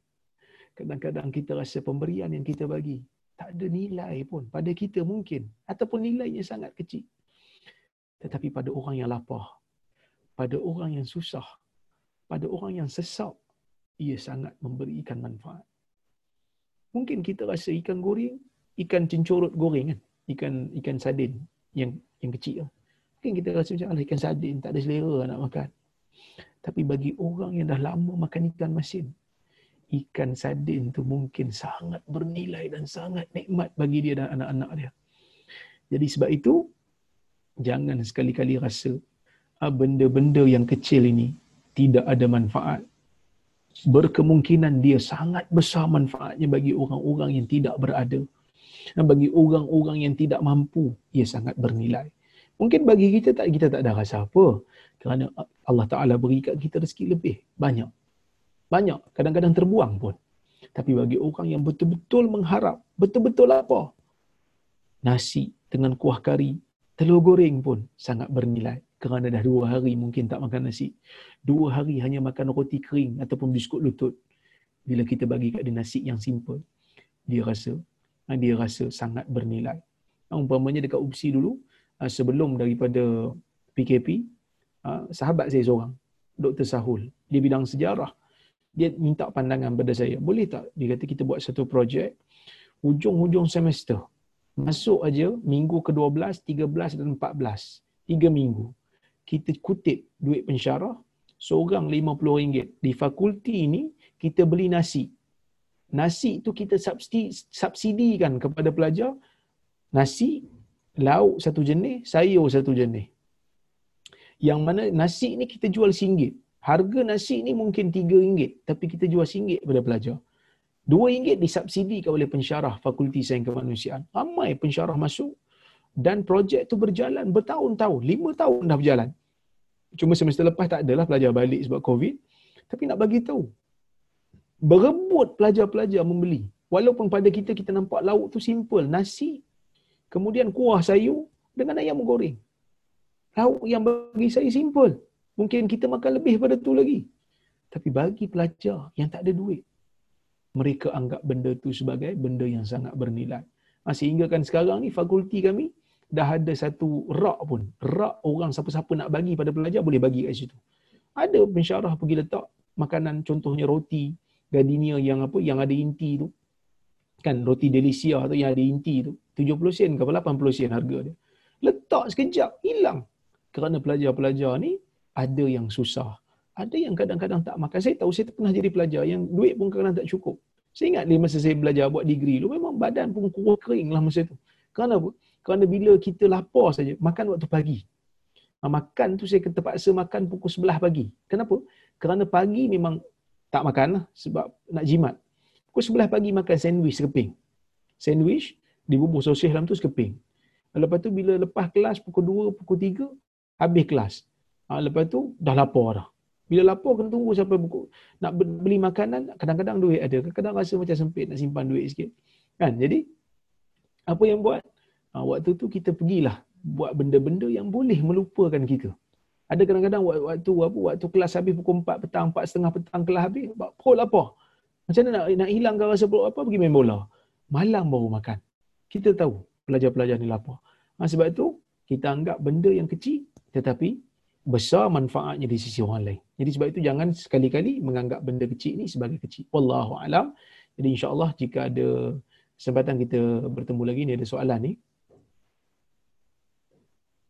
A: Kadang-kadang kita rasa pemberian yang kita bagi, tak ada nilai pun. Pada kita mungkin. Ataupun nilainya sangat kecil. Tetapi pada orang yang lapar, pada orang yang susah, pada orang yang sesak, ia sangat memberikan manfaat. Mungkin kita rasa ikan goreng, ikan cencurut goreng kan? Ikan ikan sardin yang yang kecil. Mungkin kita rasa macam ikan sardin tak ada selera nak makan. Tapi bagi orang yang dah lama makan ikan masin, ikan sardin tu mungkin sangat bernilai dan sangat nikmat bagi dia dan anak-anak dia. Jadi sebab itu, jangan sekali-kali rasa ah, benda-benda yang kecil ini tidak ada manfaat. Berkemungkinan dia sangat besar manfaatnya bagi orang-orang yang tidak berada. Bagi orang-orang yang tidak mampu, ia sangat bernilai. Mungkin bagi kita tak kita tak ada rasa apa. Kerana Allah Ta'ala beri kat kita rezeki lebih. Banyak. Banyak. Kadang-kadang terbuang pun. Tapi bagi orang yang betul-betul mengharap, betul-betul apa? Nasi dengan kuah kari, telur goreng pun sangat bernilai kerana dah dua hari mungkin tak makan nasi. Dua hari hanya makan roti kering ataupun biskut lutut. Bila kita bagi kat dia nasi yang simple, dia rasa dia rasa sangat bernilai. Ah, umpamanya dekat UPSI dulu, ah, sebelum daripada PKP, sahabat saya seorang, Dr. Sahul, dia bidang sejarah. Dia minta pandangan pada saya. Boleh tak? Dia kata kita buat satu projek, hujung-hujung semester, masuk aja minggu ke-12, 13 dan 14. Tiga minggu kita kutip duit pensyarah seorang RM50. Di fakulti ini kita beli nasi. Nasi tu kita subsidi, subsidikan kepada pelajar nasi, lauk satu jenis, sayur satu jenis. Yang mana nasi ni kita jual RM1. Harga nasi ni mungkin RM3 tapi kita jual RM1 kepada pelajar. RM2 disubsidikan oleh pensyarah Fakulti Sains Kemanusiaan. Ramai pensyarah masuk dan projek tu berjalan bertahun-tahun. Lima tahun dah berjalan. Cuma semester lepas tak adalah pelajar balik sebab COVID. Tapi nak bagi tahu. Berebut pelajar-pelajar membeli. Walaupun pada kita, kita nampak lauk tu simple. Nasi, kemudian kuah sayur dengan ayam goreng. Lauk yang bagi saya simple. Mungkin kita makan lebih pada tu lagi. Tapi bagi pelajar yang tak ada duit, mereka anggap benda tu sebagai benda yang sangat bernilai. Ha, sehingga kan sekarang ni fakulti kami dah ada satu rak pun. Rak orang siapa-siapa nak bagi pada pelajar boleh bagi kat situ. Ada pensyarah pergi letak makanan contohnya roti gardenia yang apa yang ada inti tu. Kan roti delisia tu yang ada inti tu. 70 sen ke 80 sen harga dia. Letak sekejap hilang. Kerana pelajar-pelajar ni ada yang susah. Ada yang kadang-kadang tak makan. Saya tahu saya pernah jadi pelajar yang duit pun kadang-kadang tak cukup. Saya ingat ni masa saya belajar buat degree tu memang badan pun kurang kering lah masa tu. Kerana apa? Kerana bila kita lapar saja, makan waktu pagi. Makan tu saya terpaksa makan pukul sebelah pagi. Kenapa? Kerana pagi memang tak makan sebab nak jimat. Pukul sebelah pagi makan sandwich sekeping. Sandwich, dibubur sosis dalam tu sekeping. Lepas tu bila lepas kelas pukul 2, pukul 3, habis kelas. Ha, lepas tu dah lapar dah. Bila lapar kena tunggu sampai buku. Nak beli makanan, kadang-kadang duit ada. Kadang-kadang rasa macam sempit nak simpan duit sikit. Kan? Jadi, apa yang buat? Ha, waktu tu kita pergilah buat benda-benda yang boleh melupakan kita. Ada kadang-kadang waktu apa waktu kelas habis pukul 4 petang, 4 setengah petang kelas habis, pukul apa? Macam mana nak, nak hilangkan rasa perut apa? Pergi main bola. Malam baru makan. Kita tahu pelajar-pelajar ni lapar. Ha, sebab tu kita anggap benda yang kecil tetapi besar manfaatnya di sisi orang lain. Jadi sebab itu jangan sekali-kali menganggap benda kecil ni sebagai kecil. Wallahu alam. Jadi insya-Allah jika ada kesempatan kita bertemu lagi ni ada soalan ni.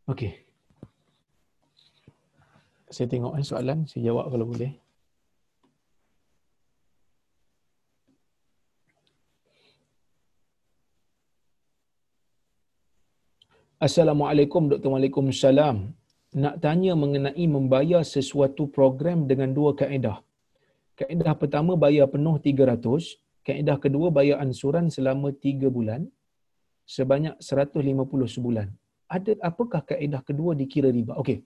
A: Okey. Saya tengok eh, soalan, saya jawab kalau boleh. Assalamualaikum Dr. Waalaikumsalam. Nak tanya mengenai membayar sesuatu program dengan dua kaedah. Kaedah pertama bayar penuh 300. Kaedah kedua bayar ansuran selama 3 bulan. Sebanyak 150 sebulan. Ada apakah kaedah kedua dikira riba? Okey.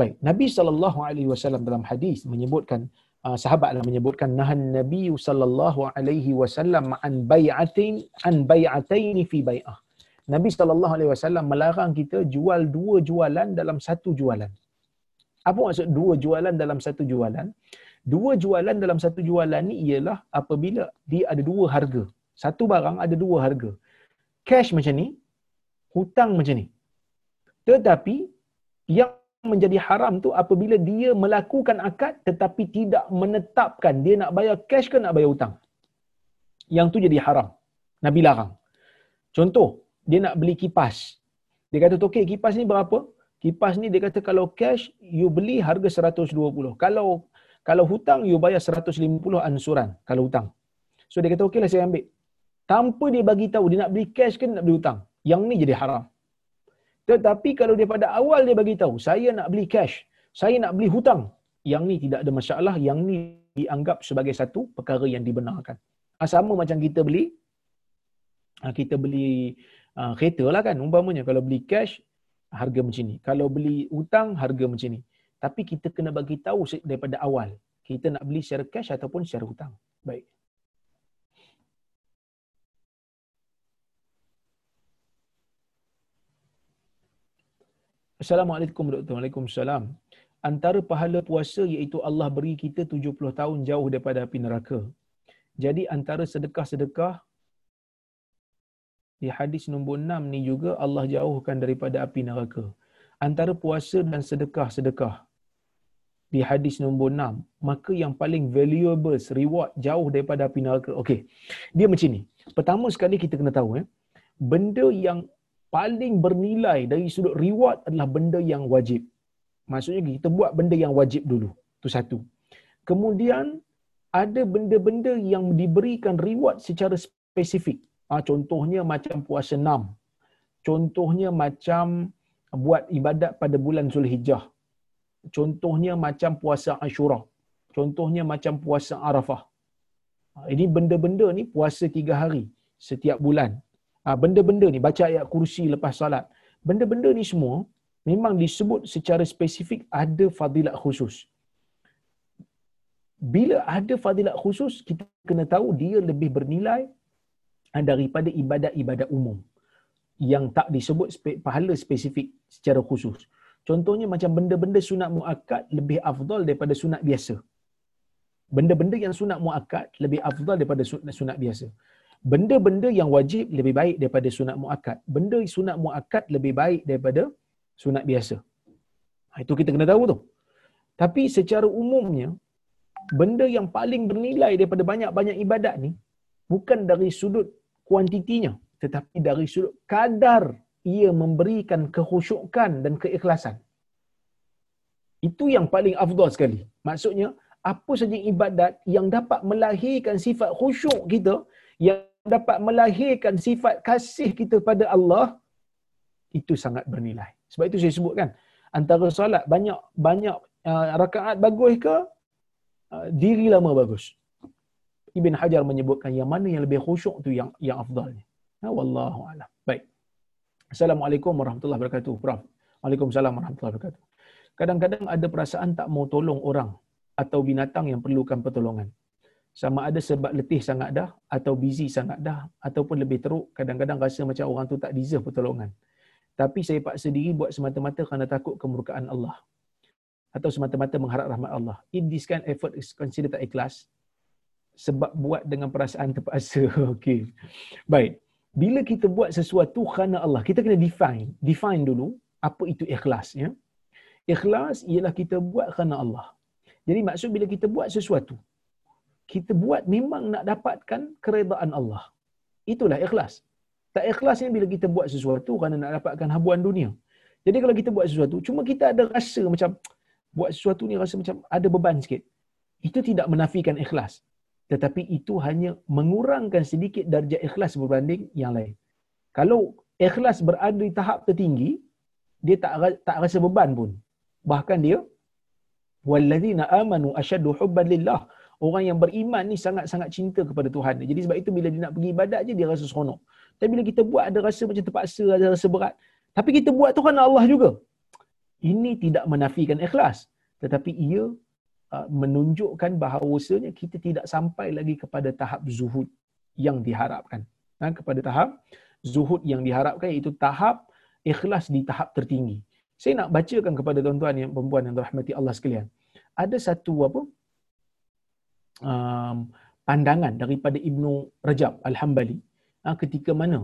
A: Baik, Nabi sallallahu alaihi wasallam dalam hadis menyebutkan uh, sahabatlah menyebutkan nahan Nabi sallallahu alaihi wasallam an bai'atin an bai'atain fi bai'ah. Nabi sallallahu alaihi wasallam melarang kita jual dua jualan dalam satu jualan. Apa maksud dua jualan dalam satu jualan? Dua jualan dalam satu jualan ni ialah apabila dia ada dua harga. Satu barang ada dua harga. Cash macam ni, hutang macam ni. Tetapi yang menjadi haram tu apabila dia melakukan akad tetapi tidak menetapkan dia nak bayar cash ke nak bayar hutang. Yang tu jadi haram. Nabi larang. Contoh, dia nak beli kipas. Dia kata, okey kipas ni berapa? Kipas ni dia kata kalau cash, you beli harga 120. Kalau kalau hutang, you bayar 150 ansuran kalau hutang. So dia kata, okeylah saya ambil. Tanpa dia bagi tahu dia nak beli cash ke nak beli hutang. Yang ni jadi haram. Tetapi kalau dia pada awal dia bagi tahu, saya nak beli cash, saya nak beli hutang. Yang ni tidak ada masalah, yang ni dianggap sebagai satu perkara yang dibenarkan. Ah, sama macam kita beli, ah, kita beli uh, kereta lah kan umpamanya kalau beli cash harga macam ni kalau beli hutang harga macam ni tapi kita kena bagi tahu daripada awal kita nak beli secara cash ataupun secara hutang baik Assalamualaikum warahmatullahi Waalaikumsalam. Antara pahala puasa iaitu Allah beri kita 70 tahun jauh daripada api neraka. Jadi antara sedekah-sedekah di hadis nombor 6 ni juga Allah jauhkan daripada api neraka. Antara puasa dan sedekah-sedekah di hadis nombor 6, maka yang paling valuable reward jauh daripada api neraka. Okey. Dia macam ni. Pertama sekali kita kena tahu eh, benda yang paling bernilai dari sudut reward adalah benda yang wajib. Maksudnya kita buat benda yang wajib dulu. Itu satu. Kemudian ada benda-benda yang diberikan reward secara spesifik. Ha, contohnya macam puasa enam. Contohnya macam buat ibadat pada bulan Zulhijjah. Contohnya macam puasa Ashura. Contohnya macam puasa Arafah. Ha, ini benda-benda ni puasa tiga hari setiap bulan. Ha, benda-benda ni baca ayat kursi lepas salat. Benda-benda ni semua memang disebut secara spesifik ada fadilat khusus. Bila ada fadilat khusus, kita kena tahu dia lebih bernilai daripada ibadat-ibadat umum yang tak disebut pahala spesifik secara khusus. Contohnya macam benda-benda sunat muakkad lebih afdal daripada sunat biasa. Benda-benda yang sunat muakkad lebih afdal daripada sunat biasa. Benda-benda yang wajib lebih baik daripada sunat muakkad. Benda sunat muakkad lebih baik daripada sunat biasa. Ha, itu kita kena tahu tu. Tapi secara umumnya, benda yang paling bernilai daripada banyak-banyak ibadat ni, bukan dari sudut kuantitinya tetapi dari sudut kadar ia memberikan kekhusyukan dan keikhlasan itu yang paling afdal sekali maksudnya apa saja ibadat yang dapat melahirkan sifat khusyuk kita yang dapat melahirkan sifat kasih kita pada Allah itu sangat bernilai sebab itu saya sebutkan antara solat banyak banyak uh, rakaat bagus ke uh, diri lama bagus Ibn Hajar menyebutkan yang mana yang lebih khusyuk tu yang yang afdalnya. Ha, wallahu a'lam. Baik. Assalamualaikum warahmatullahi wabarakatuh. Prof. Waalaikumsalam warahmatullahi wabarakatuh. Kadang-kadang ada perasaan tak mau tolong orang atau binatang yang perlukan pertolongan. Sama ada sebab letih sangat dah atau busy sangat dah ataupun lebih teruk kadang-kadang rasa macam orang tu tak deserve pertolongan. Tapi saya paksa diri buat semata-mata kerana takut kemurkaan Allah atau semata-mata mengharap rahmat Allah. If this kind effort is considered tak ikhlas, sebab buat dengan perasaan terpaksa. Okey. Baik. Bila kita buat sesuatu kerana Allah, kita kena define. Define dulu apa itu ikhlas. Ya? Ikhlas ialah kita buat kerana Allah. Jadi maksud bila kita buat sesuatu, kita buat memang nak dapatkan keredaan Allah. Itulah ikhlas. Tak ikhlas ni bila kita buat sesuatu kerana nak dapatkan habuan dunia. Jadi kalau kita buat sesuatu, cuma kita ada rasa macam buat sesuatu ni rasa macam ada beban sikit. Itu tidak menafikan ikhlas. Tetapi itu hanya mengurangkan sedikit darjah ikhlas berbanding yang lain. Kalau ikhlas berada di tahap tertinggi, dia tak tak rasa beban pun. Bahkan dia wallazina amanu asyaddu hubban lillah. Orang yang beriman ni sangat-sangat cinta kepada Tuhan. Jadi sebab itu bila dia nak pergi ibadat je dia rasa seronok. Tapi bila kita buat ada rasa macam terpaksa, ada rasa berat. Tapi kita buat tu kerana Allah juga. Ini tidak menafikan ikhlas. Tetapi ia uh, menunjukkan bahawasanya kita tidak sampai lagi kepada tahap zuhud yang diharapkan. Ha, kepada tahap zuhud yang diharapkan iaitu tahap ikhlas di tahap tertinggi. Saya nak bacakan kepada tuan-tuan yang perempuan yang dirahmati Allah sekalian. Ada satu apa? Um, pandangan daripada Ibnu Rajab Al-Hambali ha, ketika mana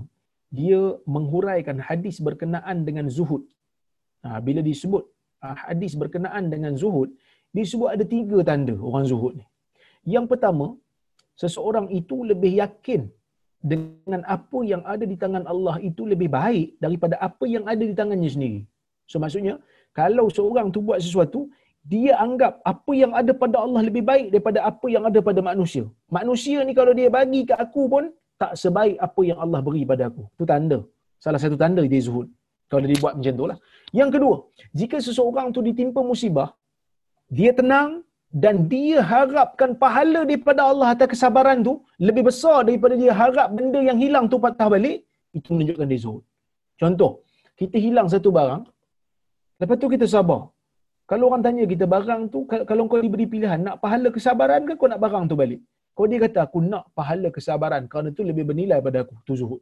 A: dia menghuraikan hadis berkenaan dengan zuhud. Ha, bila disebut ha, hadis berkenaan dengan zuhud, disebut ada tiga tanda orang zuhud ni. Yang pertama, seseorang itu lebih yakin dengan apa yang ada di tangan Allah itu lebih baik daripada apa yang ada di tangannya sendiri. So maksudnya, kalau seorang tu buat sesuatu, dia anggap apa yang ada pada Allah lebih baik daripada apa yang ada pada manusia. Manusia ni kalau dia bagi ke aku pun, tak sebaik apa yang Allah beri pada aku. Itu tanda. Salah satu tanda dia zuhud. Kalau dia buat macam tu lah. Yang kedua, jika seseorang tu ditimpa musibah, dia tenang dan dia harapkan pahala daripada Allah atas kesabaran tu lebih besar daripada dia harap benda yang hilang tu patah balik, itu menunjukkan dia zuhud. Contoh, kita hilang satu barang, lepas tu kita sabar. Kalau orang tanya kita barang tu, kalau kau diberi pilihan, nak pahala kesabaran ke kau nak barang tu balik? Kalau dia kata aku nak pahala kesabaran kerana itu lebih bernilai pada aku, tu zuhud.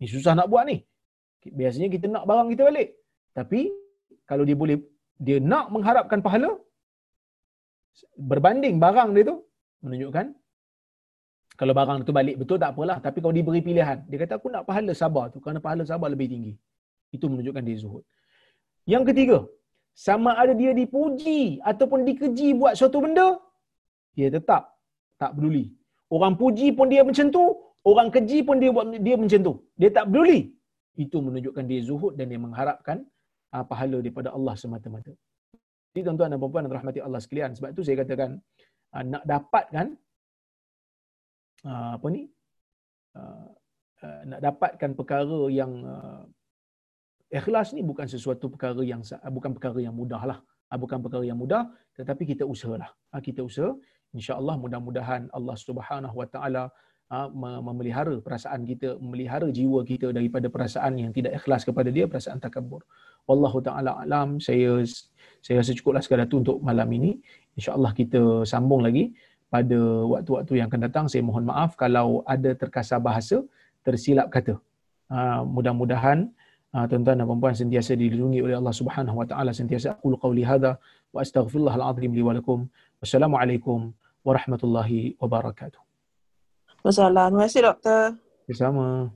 A: Ni susah nak buat ni. Biasanya kita nak barang kita balik. Tapi kalau dia boleh dia nak mengharapkan pahala berbanding barang dia tu menunjukkan kalau barang itu balik betul tak apalah tapi kalau diberi pilihan dia kata aku nak pahala sabar tu kerana pahala sabar lebih tinggi itu menunjukkan dia zuhud yang ketiga sama ada dia dipuji ataupun dikeji buat suatu benda dia tetap tak peduli. Orang puji pun dia macam tu, orang keji pun dia buat dia macam tu. Dia tak peduli. Itu menunjukkan dia zuhud dan dia mengharapkan uh, pahala daripada Allah semata-mata. Jadi tuan-tuan dan puan-puan yang rahmati Allah sekalian, sebab itu saya katakan uh, nak dapatkan uh, apa ni? Uh, uh, nak dapatkan perkara yang uh, ikhlas ni bukan sesuatu perkara yang bukan perkara yang mudah lah. Uh, bukan perkara yang mudah tetapi kita usahalah. Uh, kita usaha insya-Allah mudah-mudahan Allah Subhanahu Wa Taala ha, memelihara perasaan kita, memelihara jiwa kita daripada perasaan yang tidak ikhlas kepada dia, perasaan takabur. Wallahu taala alam. Saya saya rasa cukuplah sekadar itu untuk malam ini. Insya-Allah kita sambung lagi pada waktu-waktu yang akan datang. Saya mohon maaf kalau ada terkasar bahasa, tersilap kata. Ha, mudah-mudahan ha, tuan-tuan dan puan-puan sentiasa dilindungi oleh Allah Subhanahu wa taala sentiasa aku qauli hadza wa astaghfirullahal azim li wa lakum. Wassalamualaikum warahmatullahi wabarakatuh.
B: Wassalamualaikum. Terima kasih doktor.
A: Bersama.